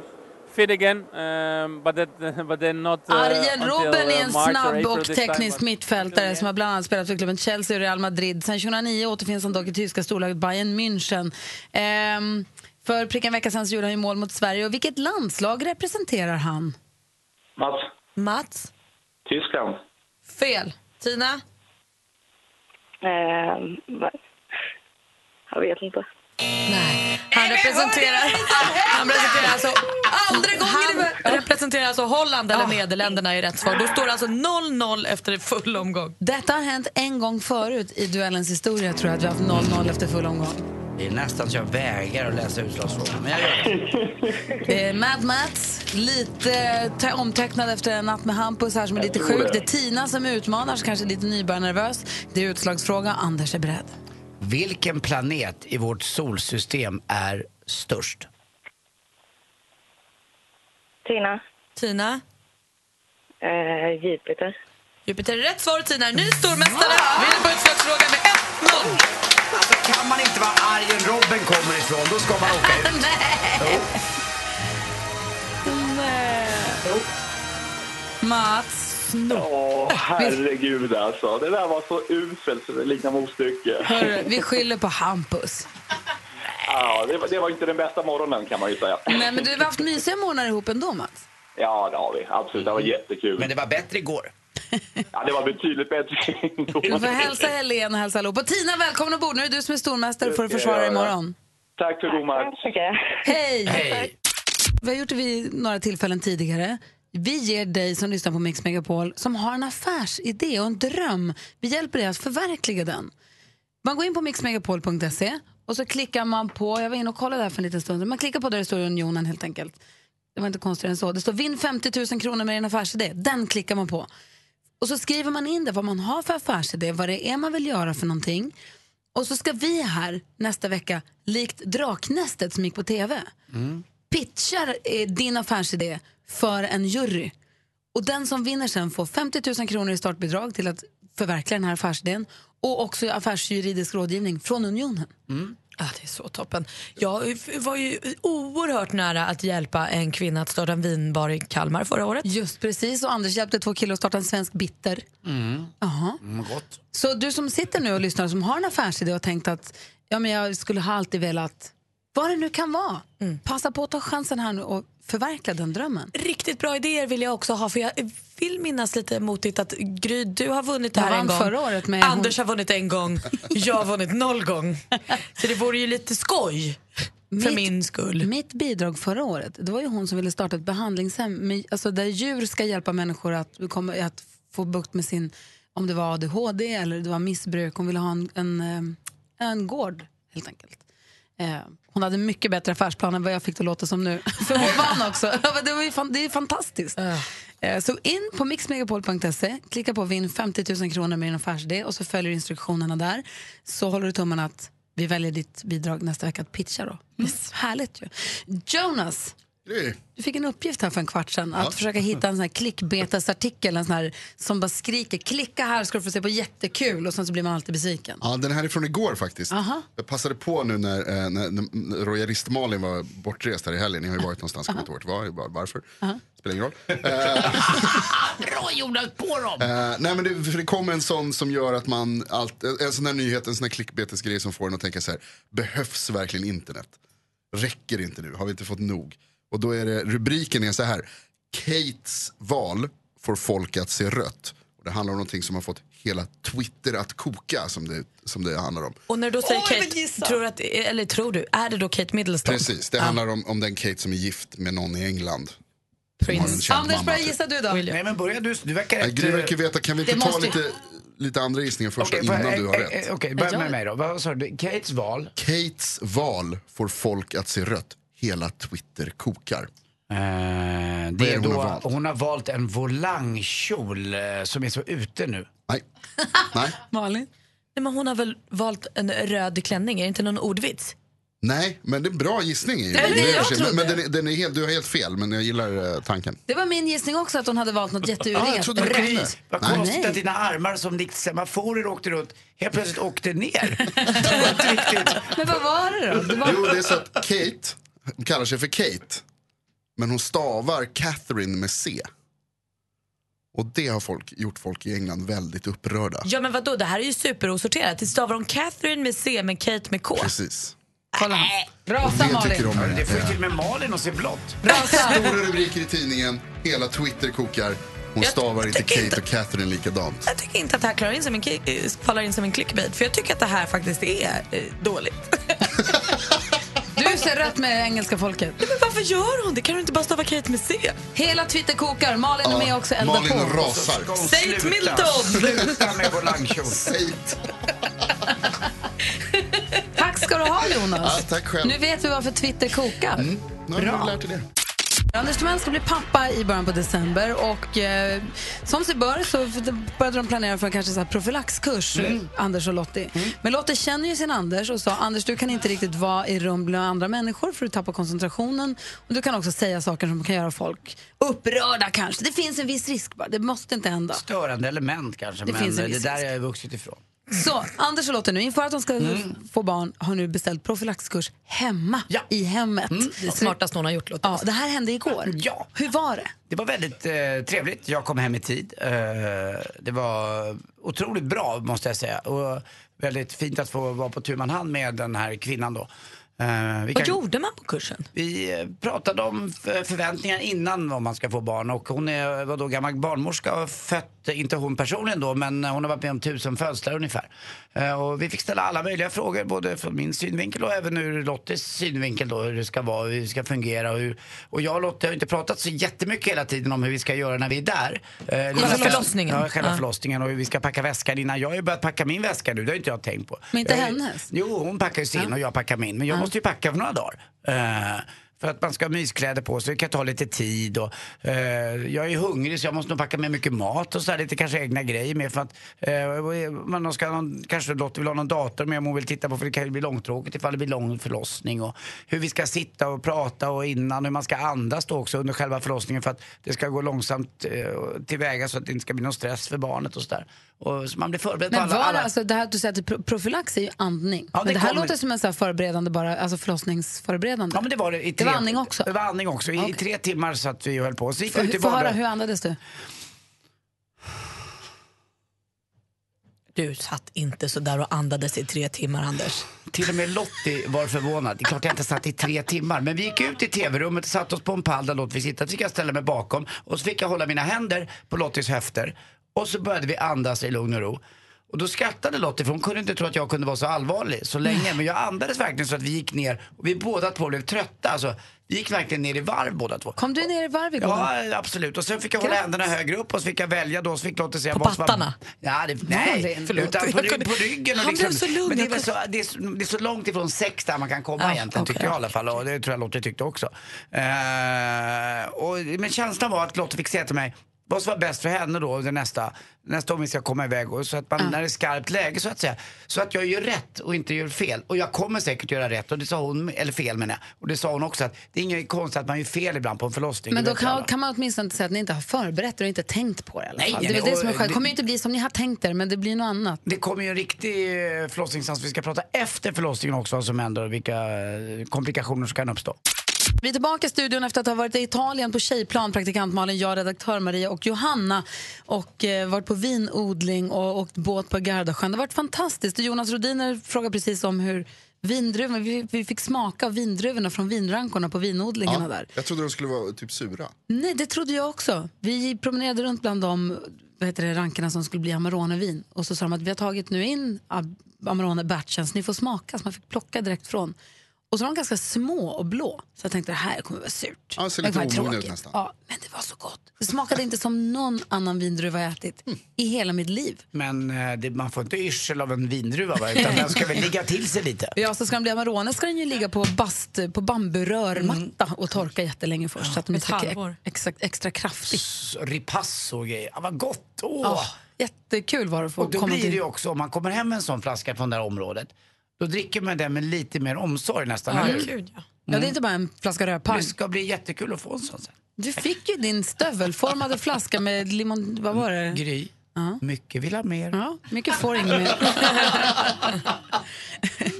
fit again, um, but, that, but then not uh, Arjen Robben är uh, en March or snabb och teknisk mittfältare som har bland annat spelat för klubben Chelsea och Real Madrid. Sen 2009 återfinns han dock i tyska storlaget Bayern München. Ehm, för prick en vecka sedan så gjorde han ju mål mot Sverige. Och vilket landslag representerar han? Mats. Mats? Tyskland. Fel. Tina? Va- jag vet inte. Nej. Han representerar, han representerar alltså, han representerar alltså Holland eller Nederländerna i rätt svar. Då står det alltså 0-0 efter full omgång. Detta har hänt en gång förut i duellens historia tror jag att vi har haft 0-0 efter full omgång. Det är nästan så jag vägrar att läsa utslagsfrågan, men jag gör det. Eh, Mad Mats, lite te- omtecknad efter en natt med Hampus här som är lite sjuk. det. Det är Tina som utmanar, så kanske lite nybörjarnervös. Det är utslagsfråga. Anders är beredd. Vilken planet i vårt solsystem är störst? Tina. Tina? Eh, Jupiter. Jupiter är rätt svar. Tina är ny stormästare. Vinner på utslagsfrågan med 1-0. Alltså, kan man inte vara Arjen Robben kommer ifrån, då ska man åka ut. Nej. Mats. Åh, herregud alltså. Det där var så uselt så det liknar motstycke. Hörru, vi skyller på Hampus. Ja, det, var, det var inte den bästa morgonen kan man ju säga. Nej, men du har haft mysiga månader ihop ändå, Mats. Ja, det har vi. Absolut. Det var jättekul. Men det var bättre igår. Ja, det var betydligt bättre Du får hälsa Helene och hälsa allihop. Och Tina, välkommen ombord. Nu är det du som är stormästare får du försvara dig imorgon. Tack för god match. Hej! Hej! Vi har gjort det vid några tillfällen tidigare. Vi ger dig som lyssnar på Mix Megapol som har en affärsidé och en dröm. Vi hjälper dig att förverkliga den. Man går in på mixmegapol.se och så klickar man på, jag var inne och kollade där för en liten stund, man klickar på där det står Unionen helt enkelt. Det var inte konstigare än så. Det står vinn 50 000 kronor med din affärsidé. Den klickar man på. Och så skriver man in det, vad man har för affärsidé, vad det är man vill göra för någonting. Och så ska vi här nästa vecka, likt Draknästet som gick på tv, pitchar eh, din affärsidé för en jury. Och den som vinner sen får 50 000 kronor i startbidrag till att förverkliga den här affärsidén och också affärsjuridisk rådgivning från Unionen. Ja, det är så toppen. Jag var ju oerhört nära att hjälpa en kvinna att starta en vinbar i Kalmar förra året. Just precis, och Anders hjälpte två killar att starta en svensk bitter. Mm. Jaha. Mm, gott. Så du som sitter nu och lyssnar som har en affärsidé och tänkt att ja, men jag skulle ha alltid velat, vad det nu kan vara, passa på att ta chansen här nu och förverkliga den drömmen. Riktigt bra idéer vill jag också ha. För Jag vill minnas lite motigt att Gry, du har vunnit det här en gång. förra året med- Anders har vunnit en gång. Jag har vunnit noll gång. Så det vore ju lite skoj. För min skull. Mitt bidrag förra året det var ju hon som ville starta ett behandlingshem med, alltså där djur ska hjälpa människor att, komma, att få bukt med sin, om det var ADHD eller det var missbruk. Hon ville ha en, en, eh, en gård helt enkelt. Eh, hon hade mycket bättre affärsplan än vad jag fick det låta som nu. För hon vann också. Det, var fan, det är fantastiskt. Eh, så in på mixmegapol.se, klicka på vinn 50 000 kronor med din affärsidé och så följer instruktionerna där. Så håller du tummen att vi väljer ditt bidrag nästa vecka att pitcha då. Härligt ju. Jonas, du fick en uppgift här för en kvart sedan att Ja. försöka hitta en sån här klickbetesartikel, en sån här som bara skriker klicka här ska du få se på jättekul och sen så blir man alltid besviken. Ja, den här är från igår faktiskt. Aha. Jag passade på nu när, eh, när, när royalist Malin var bortrest här i helgen. Ni har ju varit någonstans, kommer inte ihåg var, var- varför. Spelar ingen roll. Eh, Bra Jonas, på dem! Eh, nej men det, det kommer en sån som gör att man, allt, en sån här nyhet, en sån här klickbetesgrej som får en att tänka så här, behövs verkligen internet? Räcker det inte nu? Har vi inte fått nog? Och då är det, rubriken är så här, Kates val får folk att se rött. Och det handlar om någonting som har fått hela Twitter att koka som det, som det handlar om. Och när du säger vill Kate, tror, du att, eller tror du, är det då Kate Middleton? Precis, det handlar om, om den Kate som är gift med någon i England. Prince. Anders, börja typ. gissa du då. Nej men börja du, du verkar rätt... Gry verkar veta, kan vi inte ta lite, lite andra gissningar först Okej, innan du har eh, rätt? eh, Okej, börja med mig då. Vad sa du? Kates val? Kates val får folk att se rött. Hela Twitter kokar. Eh, det är det hon då, har valt? hon har valt en volangkjol eh, som är så ute nu. Nej. Nej. Malin? Nej, men hon har väl valt en röd klänning, är det inte någon ordvits? Nej, men det är en bra gissning. i- i men trodde. den, är- den är helt, du har helt fel, men jag gillar eh, tanken. Det var min gissning också att hon hade valt något. Ja, jag trodde var Rätt. henne. Vad Nej. konstigt Nej. att dina armar som likt semaforer åkte runt helt plötsligt åkte ner. det var inte riktigt. Men vad var det då? Det var... Jo, det är så att Kate hon kallar sig för Kate, men hon stavar Catherine med C. Och det har folk, gjort folk i England väldigt upprörda. Ja men vadå, det här är ju superosorterat. Det stavar om Catherine med C men Kate med K. Precis. Kolla. Rasa det Malin. de Det får ju till och med Malin att se blått. stora rubriker i tidningen, hela Twitter kokar. Hon Jag stavar inte Kate inte- och Catherine likadant. Jag tycker inte att det här in som en, eh, faller in som en clickbait för jag tycker att det här faktiskt är eh, dåligt. Du ser rött med engelska folket. Men varför gör hon det? Kan du inte bara stava Kate med C? Hela Twitter kokar. Malin är med också. Elda Malin på. rasar. Saint Milton! Sluta med volangkjol. Tack ska du ha Jonas. Ja, tack själv. Nu vet vi varför Twitter kokar. Mm, nu har Bra. lärt dig det. Anders Timell ska bli pappa i början på december och eh, som sig bör så började de planera för en kanske så här profylaxkurs, Anders och Lottie. Men Lottie känner ju sin Anders och sa Anders du kan inte riktigt vara i rum bland andra människor för du tappar koncentrationen och du kan också säga saker som kan göra folk upprörda kanske. Det finns en viss risk bara, det måste inte hända. Störande element kanske, Det men finns en det viss där risk. har jag vuxit ifrån. Så, Anders och Lotte nu, inför att de ska få barn har nu beställt profylaxkurs hemma, i hemmet. Det smartaste hon har gjort låter Ja, det här hände igår. Ja. Hur var det? Det var väldigt eh, trevligt. Jag kom hem i tid. Eh, det var otroligt bra måste jag säga. Och väldigt fint att få vara på tur man hand med den här kvinnan då. Eh, Vad kan- gjorde man på kursen? Vi eh, pratade om förväntningar innan om man ska få barn och hon är, var då gammal barnmorska och fött, inte hon personligen då, men hon har varit med om tusen födslar ungefär. Eh, Och vi fick ställa alla möjliga frågor, både från min synvinkel och även ur Lottes synvinkel då, hur det ska vara, hur det ska fungera och, hur, och jag och Lotte har inte pratat så jättemycket hela tiden om hur vi ska göra när vi är där. Eh, Själva förlossningen? Ja, själva Ja. förlossningen och hur vi ska packa väskan innan. Jag har ju börjat packa min väska nu, det har inte jag tänkt på. Men inte hennes? Jo, hon packar ju sin och jag packar min. Men jag måste ju packa för några dagar. Eh, för att man ska ha myskläder på sig, det kan ta lite tid och eh, jag är hungrig så jag måste nog packa med mycket mat och så här, lite kanske egna grejer med för att eh, man ska någon, kanske Lotte vill ha någon dator med om hon vill titta på för det kan ju bli långtråkigt ifall det blir lång förlossning och hur vi ska sitta och prata och innan hur man ska andas då också under själva förlossningen för att det ska gå långsamt eh, tillväga så att det inte ska bli någon stress för barnet och sådär. Och så man blir förberedd på Men alla, var det alla... alltså det här du säger att pro- profylax är ju andning. Ja, det men det här kommer- låter som en så förberedande bara, alltså förlossningsförberedande. Ja men det var det var andning också? Det var andning också. I, Okej. tre timmar satt vi och höll på. Så gick vi ut i få höra, hur andades du? Du satt inte så där och andades i tre timmar, Anders. Till och med Lottie var förvånad. Det är klart jag inte satt i tre timmar. Men vi gick ut i tv-rummet och satte oss på en pall där Lottie fick sitta. Så fick jag ställa mig bakom och så fick jag hålla mina händer på Lotties höfter. Och så började vi andas i lugn och ro. Och då skrattade Lottie för hon kunde inte tro att jag kunde vara så allvarlig så länge. Men jag andades verkligen så att vi gick ner och vi båda två blev trötta. Alltså, vi gick verkligen ner i varv båda två. Kom du ner i varv igår? Ja, absolut. Och sen fick jag hålla händerna högre upp och så fick jag välja då. Så fick Lottie säga På vad som var-? Ja, det, nej, förlåt. utan på, kunde- på ryggen. Och Han blev liksom, så lugn. Men det är, så, det, är, så- det är så långt ifrån sex där man kan komma Ja, egentligen, okej. tycker jag i alla fall. Och det tror jag Lottie tyckte också. Eh, och, men känslan var att Lottie fick säga till mig vad som var bäst för henne då det nästa, nästa gång vi ska komma iväg. Och så att man, när det är skarpt läge så att säga. Så att jag gör rätt och inte gör fel. Och jag kommer säkert göra rätt. Och det sa hon, eller fel menar jag. Och det sa hon också att det är inget konstigt att man gör fel ibland på en förlossning. Men det då kan, kan man åtminstone inte säga att ni inte har förberett er och inte tänkt på det i alla Nej, fall. nej, det nej, det som är. Det det- kommer ju inte bli som ni har tänkt er, men det blir något annat. Det kommer ju en riktig eh, förlossningssans. Vi ska prata efter förlossningen också vad som händer och vilka eh, komplikationer som kan uppstå. Vi är tillbaka i studion efter att ha varit i Italien på tjejplan, praktikant Malin, jag, redaktör Maria och Johanna och eh, varit på vinodling och åkt båt på Gardasjön. Det har varit fantastiskt. Och Jonas Rodiner frågade precis om hur vindruvorna, vi, vi fick smaka av vindruvorna från vinrankorna på vinodlingarna där. Jag trodde de skulle vara typ sura. Nej, det trodde jag också. Vi promenerade runt bland de vad heter det, rankerna som skulle bli Amarone-vin. Och så sa de att vi har tagit nu in Amarone-batchen så ni får smaka. Så man fick plocka direkt från. Och så var de ganska små och blå. Så jag tänkte det här kommer vara surt. Ja, det ser lite omogen ut tråkigt. nästan. Ja, men det var så gott. Det smakade inte som någon annan vindruva jag ätit i hela mitt liv. Men eh, det, man får inte yrsel av en vindruva va? utan den ska väl ligga till sig lite. Ja, så ska den bli Amarone ska den ju ligga på, bast, på bamburörmatta och torka jättelänge först. så att den blir exakt, extra kraftig. Ripasso och grejer. Ja, vad gott! Åh. Ja, jättekul var det att få och då komma blir det ju också, om man kommer hem med en sån flaska från det här området, då dricker man den med lite mer omsorg nästan, Ja, eller hur? Gud, ja. Ja, det är inte bara en flaska rödpang. Det ska bli jättekul att få en sån sen. Du fick ju din stövelformade flaska med limon... Vad var det? Gry, mycket vill ha mer. Ja, mycket får inget mer.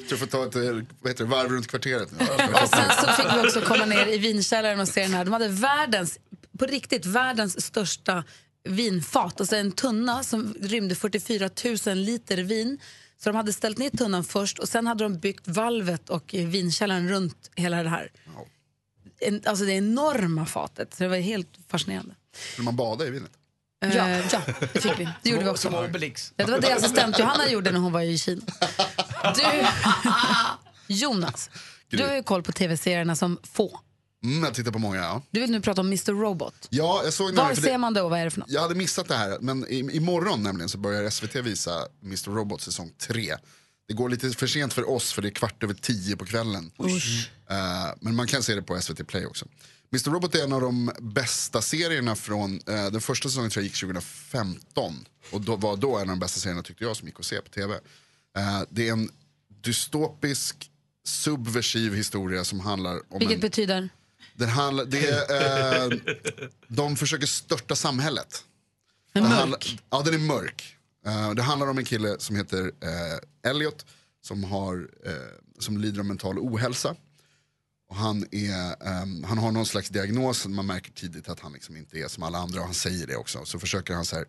Du får ta ett vad heter det, varv runt kvarteret. Och sen så fick vi också komma ner i vinkällaren och se den här. De hade världens, på riktigt, världens största vinfat. Alltså en tunna som rymde 44 000 liter vin. Så de hade ställt ner tunnan först och sen hade de byggt valvet och eh, vinkällaren runt hela det här. En, alltså det enorma fatet. Så det var helt fascinerande. Vill man bada i vinet? Eh, ja, det fick vi. Det gjorde vi också. Som Obelix. Ja, det var det assistent Johanna gjorde när hon var i Kina. Du, Jonas, du har ju koll på tv-serierna som få. Mm, jag tittar på många, ja. Du vill nu prata om Mr Robot. Ja, jag såg Var för ser det, man det och vad är det för något? jag hade missat det här, men i, imorgon nämligen så börjar SVT visa Mr Robot säsong 3. Det går lite för sent för oss för det är kvart över tio på kvällen. Eh, men man kan se det på SVT Play också. Mr Robot är en av de bästa serierna från, eh, den första säsongen tror jag gick 2015. Och då var då en av de bästa serierna tyckte jag som gick att se på tv. Eh, det är en dystopisk, subversiv historia som handlar om Vilket en... betyder? Den handlar, det eh, de försöker störta samhället. En Det mörk. handlar- ja, den är mörk. Eh, det handlar om en kille som heter uh, Elliot som, har, eh, som lider av mental ohälsa. Och han, är, ehm, han har någon slags diagnos, man märker tidigt att han liksom inte är som alla andra och han säger det också. Så försöker han så här,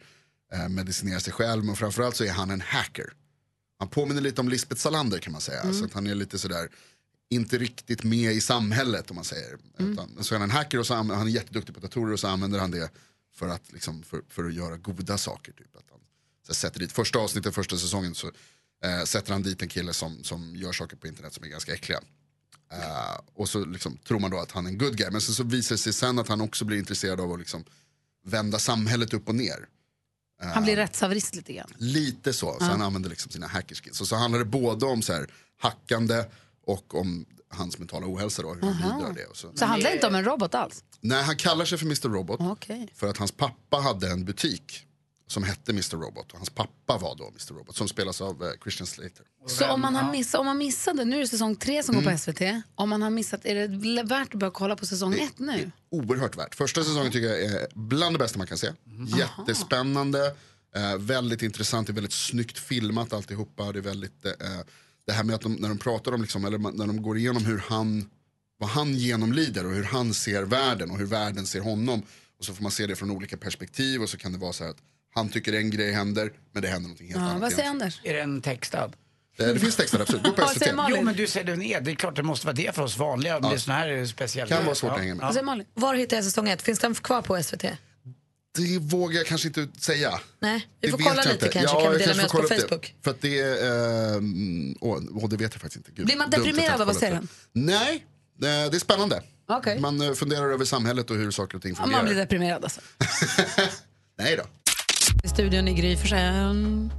eh, medicinera sig själv men framförallt så är han en hacker. Han påminner lite om Lisbeth Salander kan man säga. Mm. Så att han är lite sådär, inte riktigt med i samhället om man säger. Mm. Utan, så är han en hacker och så han är jätteduktig på datorer och så använder han det för att, liksom, för, för att göra goda saker. Typ. Att han, så sätter dit, första avsnittet, första säsongen så eh, sätter han dit en kille som, som gör saker på internet som är ganska äckliga. Eh, och så liksom, tror man då att han är en good guy. Men sen så visar det sig sen att han också blir intresserad av att liksom, vända samhället upp och ner. Han blir rättshaverist lite grann. Lite så, så Ja. han använder liksom sina hackerskills. Och så handlar det både om så här, hackande och om hans mentala ohälsa då, hur han av det. Och så. Så handlar det inte om en robot alls? Nej, han kallar sig för Mr Robot Okej. för att hans pappa hade en butik som hette Mr Robot. Och hans pappa var då Mr Robot som spelas av eh, Christian Slater. Så om man, har missat, om man missade, nu är det säsong tre som går Mm. på SVT. Om man har missat, är det värt att börja kolla på säsong ett nu? Oerhört värt. Första säsongen tycker jag är bland det bästa man kan se. Jättespännande, eh, väldigt intressant, det är väldigt snyggt filmat alltihopa. Det är väldigt, eh, det här med att de, när de pratar om, liksom, eller när de går igenom hur han, vad han genomlider och hur han ser världen och hur världen ser honom. Och så får man se det från olika perspektiv och så kan det vara så här att Han tycker en grej händer, men det händer någonting helt Ja, annat. vad säger. Anders? Är den textad? Eh, Det finns texter absolut. Gå på SVT. Jo, men du säger den är. Det är klart det måste vara det för oss vanliga. Om det är såna här speciella Kan vara svårt att hänga med. Malin? Var hittar jag säsong ett? Finns den kvar på SVT? Det vågar jag kanske inte säga. Nej, vi får kolla lite inte. kanske. Ja, kan vi dela med oss på Facebook? Det. För att det är... ehm, åh, åh, det vet jag faktiskt inte. Gud, Blir man deprimerad av att se det. Nej, eh, det är spännande. Okej. Man eh, funderar över samhället och hur saker och ting fungerar. man blir deprimerad alltså. Nej då. I studion i Gry Forssell.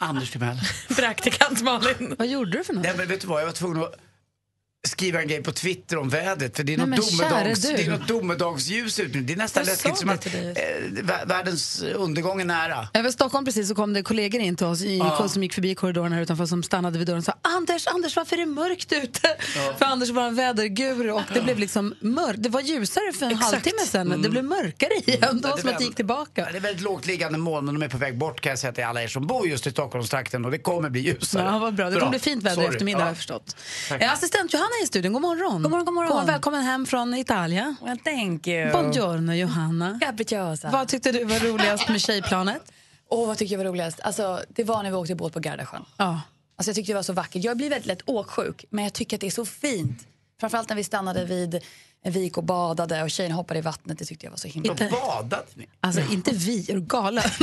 Anders Timell. Praktikant Malin. Vad gjorde du för något? Nej, men vet du vad, jag var tvungen att skriva en grej på Twitter om vädret. För det är Nej, något, men domedags, det är något domedagsljus ute nu. Det är nästan läskigt som att eh, vä- världens undergång är nära. Över Stockholm precis så kom det kollegor in till oss i, Ja. som gick förbi korridoren här utanför som stannade vid dörren och sa Anders, Anders varför är det mörkt ute? För Anders var en väderguru och det blev liksom mörkt. Det var ljusare för en Exakt. halvtimme sedan. Det blev mörkare igen. Det var Mm. det som att var- det gick tillbaka. Det är väldigt lågt liggande moln och de är på väg bort kan jag säga till alla er som bor just i Stockholmstrakten och det kommer bli ljusare. Ja, vad bra. Det kommer bli fint väder i eftermiddag Ja. har jag förstått. Eh, Assistent Johanna är i studion. God morgon. God morgon, god morgon. Kom, välkommen hem från Italien. Well, thank you. Buongiorno Johanna. Capricciosa. Vad tyckte du var roligast med tjejplanet? Åh, vad tyckte jag var roligast? Alltså, det var när vi åkte båt på Gardasjön. Ja. Alltså, jag tyckte det var så vackert. Jag blir väldigt lätt åksjuk, men jag tycker att det är så fint. Framförallt när vi stannade vid en vik och badade och tjejerna hoppade i vattnet. Det tyckte jag var så himla Inte- Badade ni? Alltså inte vi, är du galen?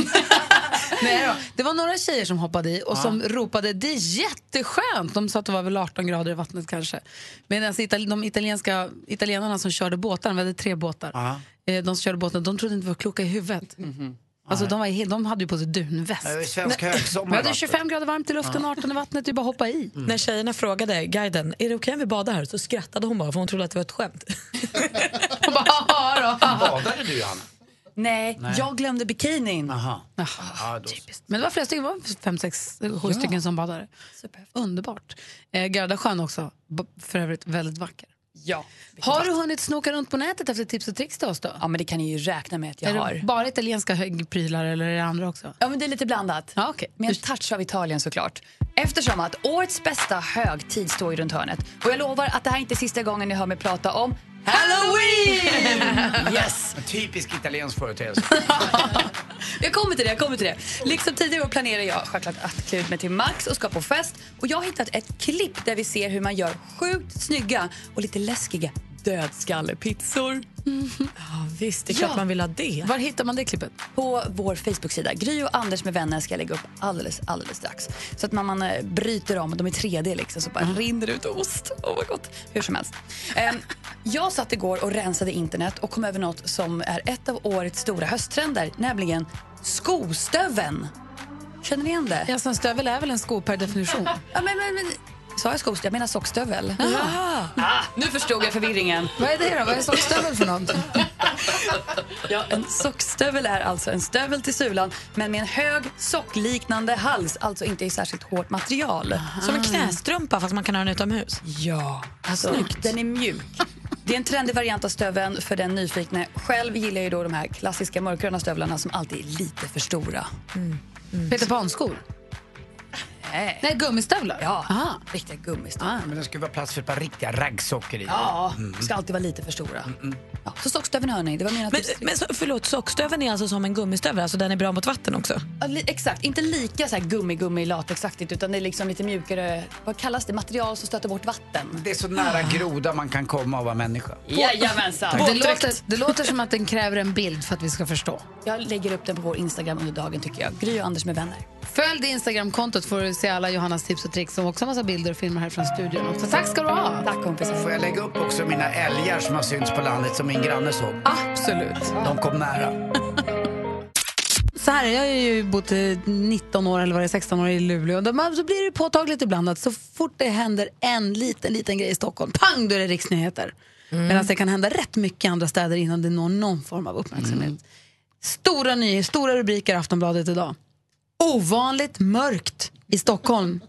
Nej då. Det var några tjejer som hoppade i och som ropade det är jätteskönt. De sa att det var väl 18 grader i vattnet kanske. Medan itali- de italienska italienarna som körde båtarna, vi hade tre båtar, Ja. eh, de som körde båten, de trodde inte vi var kloka i huvudet. Alltså, de, var, de hade ju på sig dunväst. Det är svensk högsommar. Vi hade va? 25 grader varmt i luften, 18 i vattnet, det är bara hoppa i. När tjejerna frågade guiden, är det okej om vi badar här? Så skrattade hon bara för hon trodde att det var ett skämt. Och bara, "Ja då." Badade du Johanna? Nej, jag glömde bikinin. Aha. Ah, Ja, då. Men det var flera stycken, det var fem, sex, sju stycken som badade. Underbart. Eh, Gardasjön också, för övrigt väldigt vacker. Ja. Har du hunnit snoka runt på nätet efter tips och tricks till oss då? Ja, men det kan ni ju räkna med att jag är har. det bara italienska högprylar eller är det andra också? Ja, men det är lite blandat. Ja, okay. Med en touch av Italien såklart. Eftersom att årets bästa högtid står ju runt hörnet. Och jag lovar att det här är inte sista gången ni hör mig prata om Halloween! Yes! En typisk italiensk företeelse. Jag kommer till det, jag kommer till det. Liksom tidigare planerar jag självklart att klä ut mig till Max och ska på fest. Och jag har hittat ett klipp där vi ser hur man gör sjukt snygga och lite läskiga dödskallepizzor. Ja, visst, det är klart Ja. man vill ha det. Var hittar man det klippet? På vår Facebook-sida. Gry och Anders med vänner ska jag lägga upp alldeles, alldeles strax. Så att när man eh, bryter om, de är 3D liksom, så bara rinner det ut ost. Oh my God. Hur som helst. Ehm, jag satt igår och rensade internet och kom över något som är ett av årets stora hösttrender, nämligen skostöveln. Känner ni igen det? Ja, så en stövel är väl en sko per definition? Ja, men, men, men, sa jag skostövel? Jag menar sockstövel. Ah, nu förstod jag förvirringen. Vad är det då? Vad är sockstövel för något? Ja, en sockstövel är alltså en stövel till sulan men med en hög sockliknande hals, alltså inte i särskilt hårt material. Som en knästrumpa fast man kan ha den utomhus. Ja, alltså, den är mjuk. Det är en trendig variant av stöveln för den nyfikne. Själv gillar jag ju då de här klassiska mörkgröna stövlarna som alltid är lite för stora. Peter Pan-skor? Nej. Nej, gummistövlar? Ja, Aha. riktiga gummistövlar. Men det ska vara plats för ett par riktiga raggsockor i. Ja, ska alltid vara lite för stora. Ja, så sockstöveln hör ni, det var mina Men, tips. men så, förlåt, sockstöveln är alltså som en gummistövel, alltså den är bra mot vatten också? Ja, li- exakt, inte lika så här gummi-gummi latexaktigt utan det är liksom lite mjukare, vad kallas det, material som stöter bort vatten. Det är så nära groda man kan komma och vara människa. Jajamensan. Det låter, det låter som att den kräver en bild för att vi ska förstå. Jag lägger upp den på vår Instagram under dagen tycker jag. Gry och Anders med vänner. Följ det Instagramkontot får du se alla Johannas tips och tricks och också en massa bilder och filmer här från studion. också. Tack ska du ha! Tack kompisar. Får jag lägga upp också mina älgar som har synts på landet som min granne såg? Absolut. De kom nära. Så här, jag har ju bott eh, 19 år eller vad det är, 16 år i Luleå. Och då, så blir det påtagligt ibland att så fort det händer en liten, liten grej i Stockholm, pang, då är det riksnyheter. Medan det kan hända rätt mycket i andra städer innan det når någon form av uppmärksamhet. Stora nyheter, stora rubriker i Aftonbladet idag. Ovanligt mörkt i Stockholm.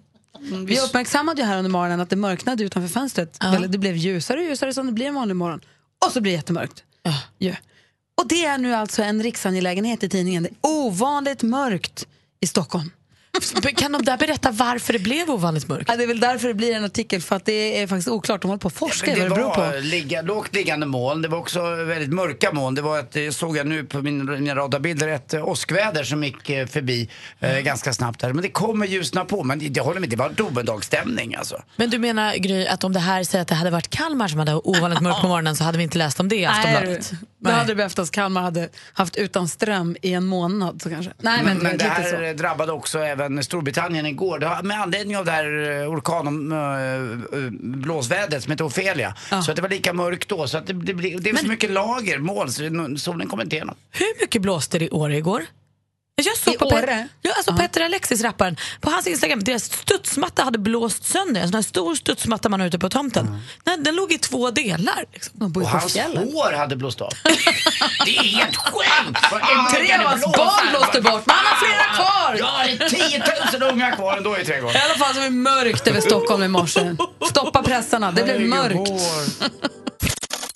Vi uppmärksammade ju här under morgonen att det mörknade utanför fönstret. Eller Det blev ljusare och ljusare som det blir en vanlig morgon. Och så blir det jättemörkt. Ja. Och det är nu alltså en riksangelägenhet i tidningen. Det är ovanligt mörkt i Stockholm. Kan de där berätta varför det blev ovanligt mörkt? Ja, det är väl därför det blir en artikel, för att det är faktiskt oklart. De håller på att forska i det det beror var på. ligga, lågt liggande moln, det var också väldigt mörka moln. Det var ett, det såg jag nu på min, mina radarbilder, ett eh, åskväder som gick eh, förbi eh, ganska snabbt där. Men det kommer ljusna på, men jag håller med, det var domedagsstämning alltså. Men du menar Gry, att om det här säger att det hade varit Kalmar som hade ovanligt mörkt på morgonen så hade vi inte läst om det i Aftonbladet? Då hade det behövt att Kalmar hade haft utan ström i en månad. Så kanske. Nej, men, Men, men det lite här så. drabbade också även Storbritannien igår. Det med anledning av det här eh, orkan och äh, blåsvädret som heter Ofelia. Så att det var lika mörkt då. Så att det, det, blir- det är så mycket lager, moln, så solen kommer inte igenom. Hur mycket blåste det i Åre igår? Jag såg I på Åre? Pet- ja, alltså Petter Alexis, rapparen, på hans Instagram, deras studsmatta hade blåst sönder. En sån här stor studsmatta man har ute på tomten. Den, den låg i två delar. Liksom. Och hans hår hade blåst av. det är helt sjukt! Tre av hans barn blåste bort, men han har flera kvar! Jag har 10 000 unga kvar ändå i trädgården. I alla fall så var det mörkt över Stockholm i morse. Stoppa pressarna, det blev mörkt.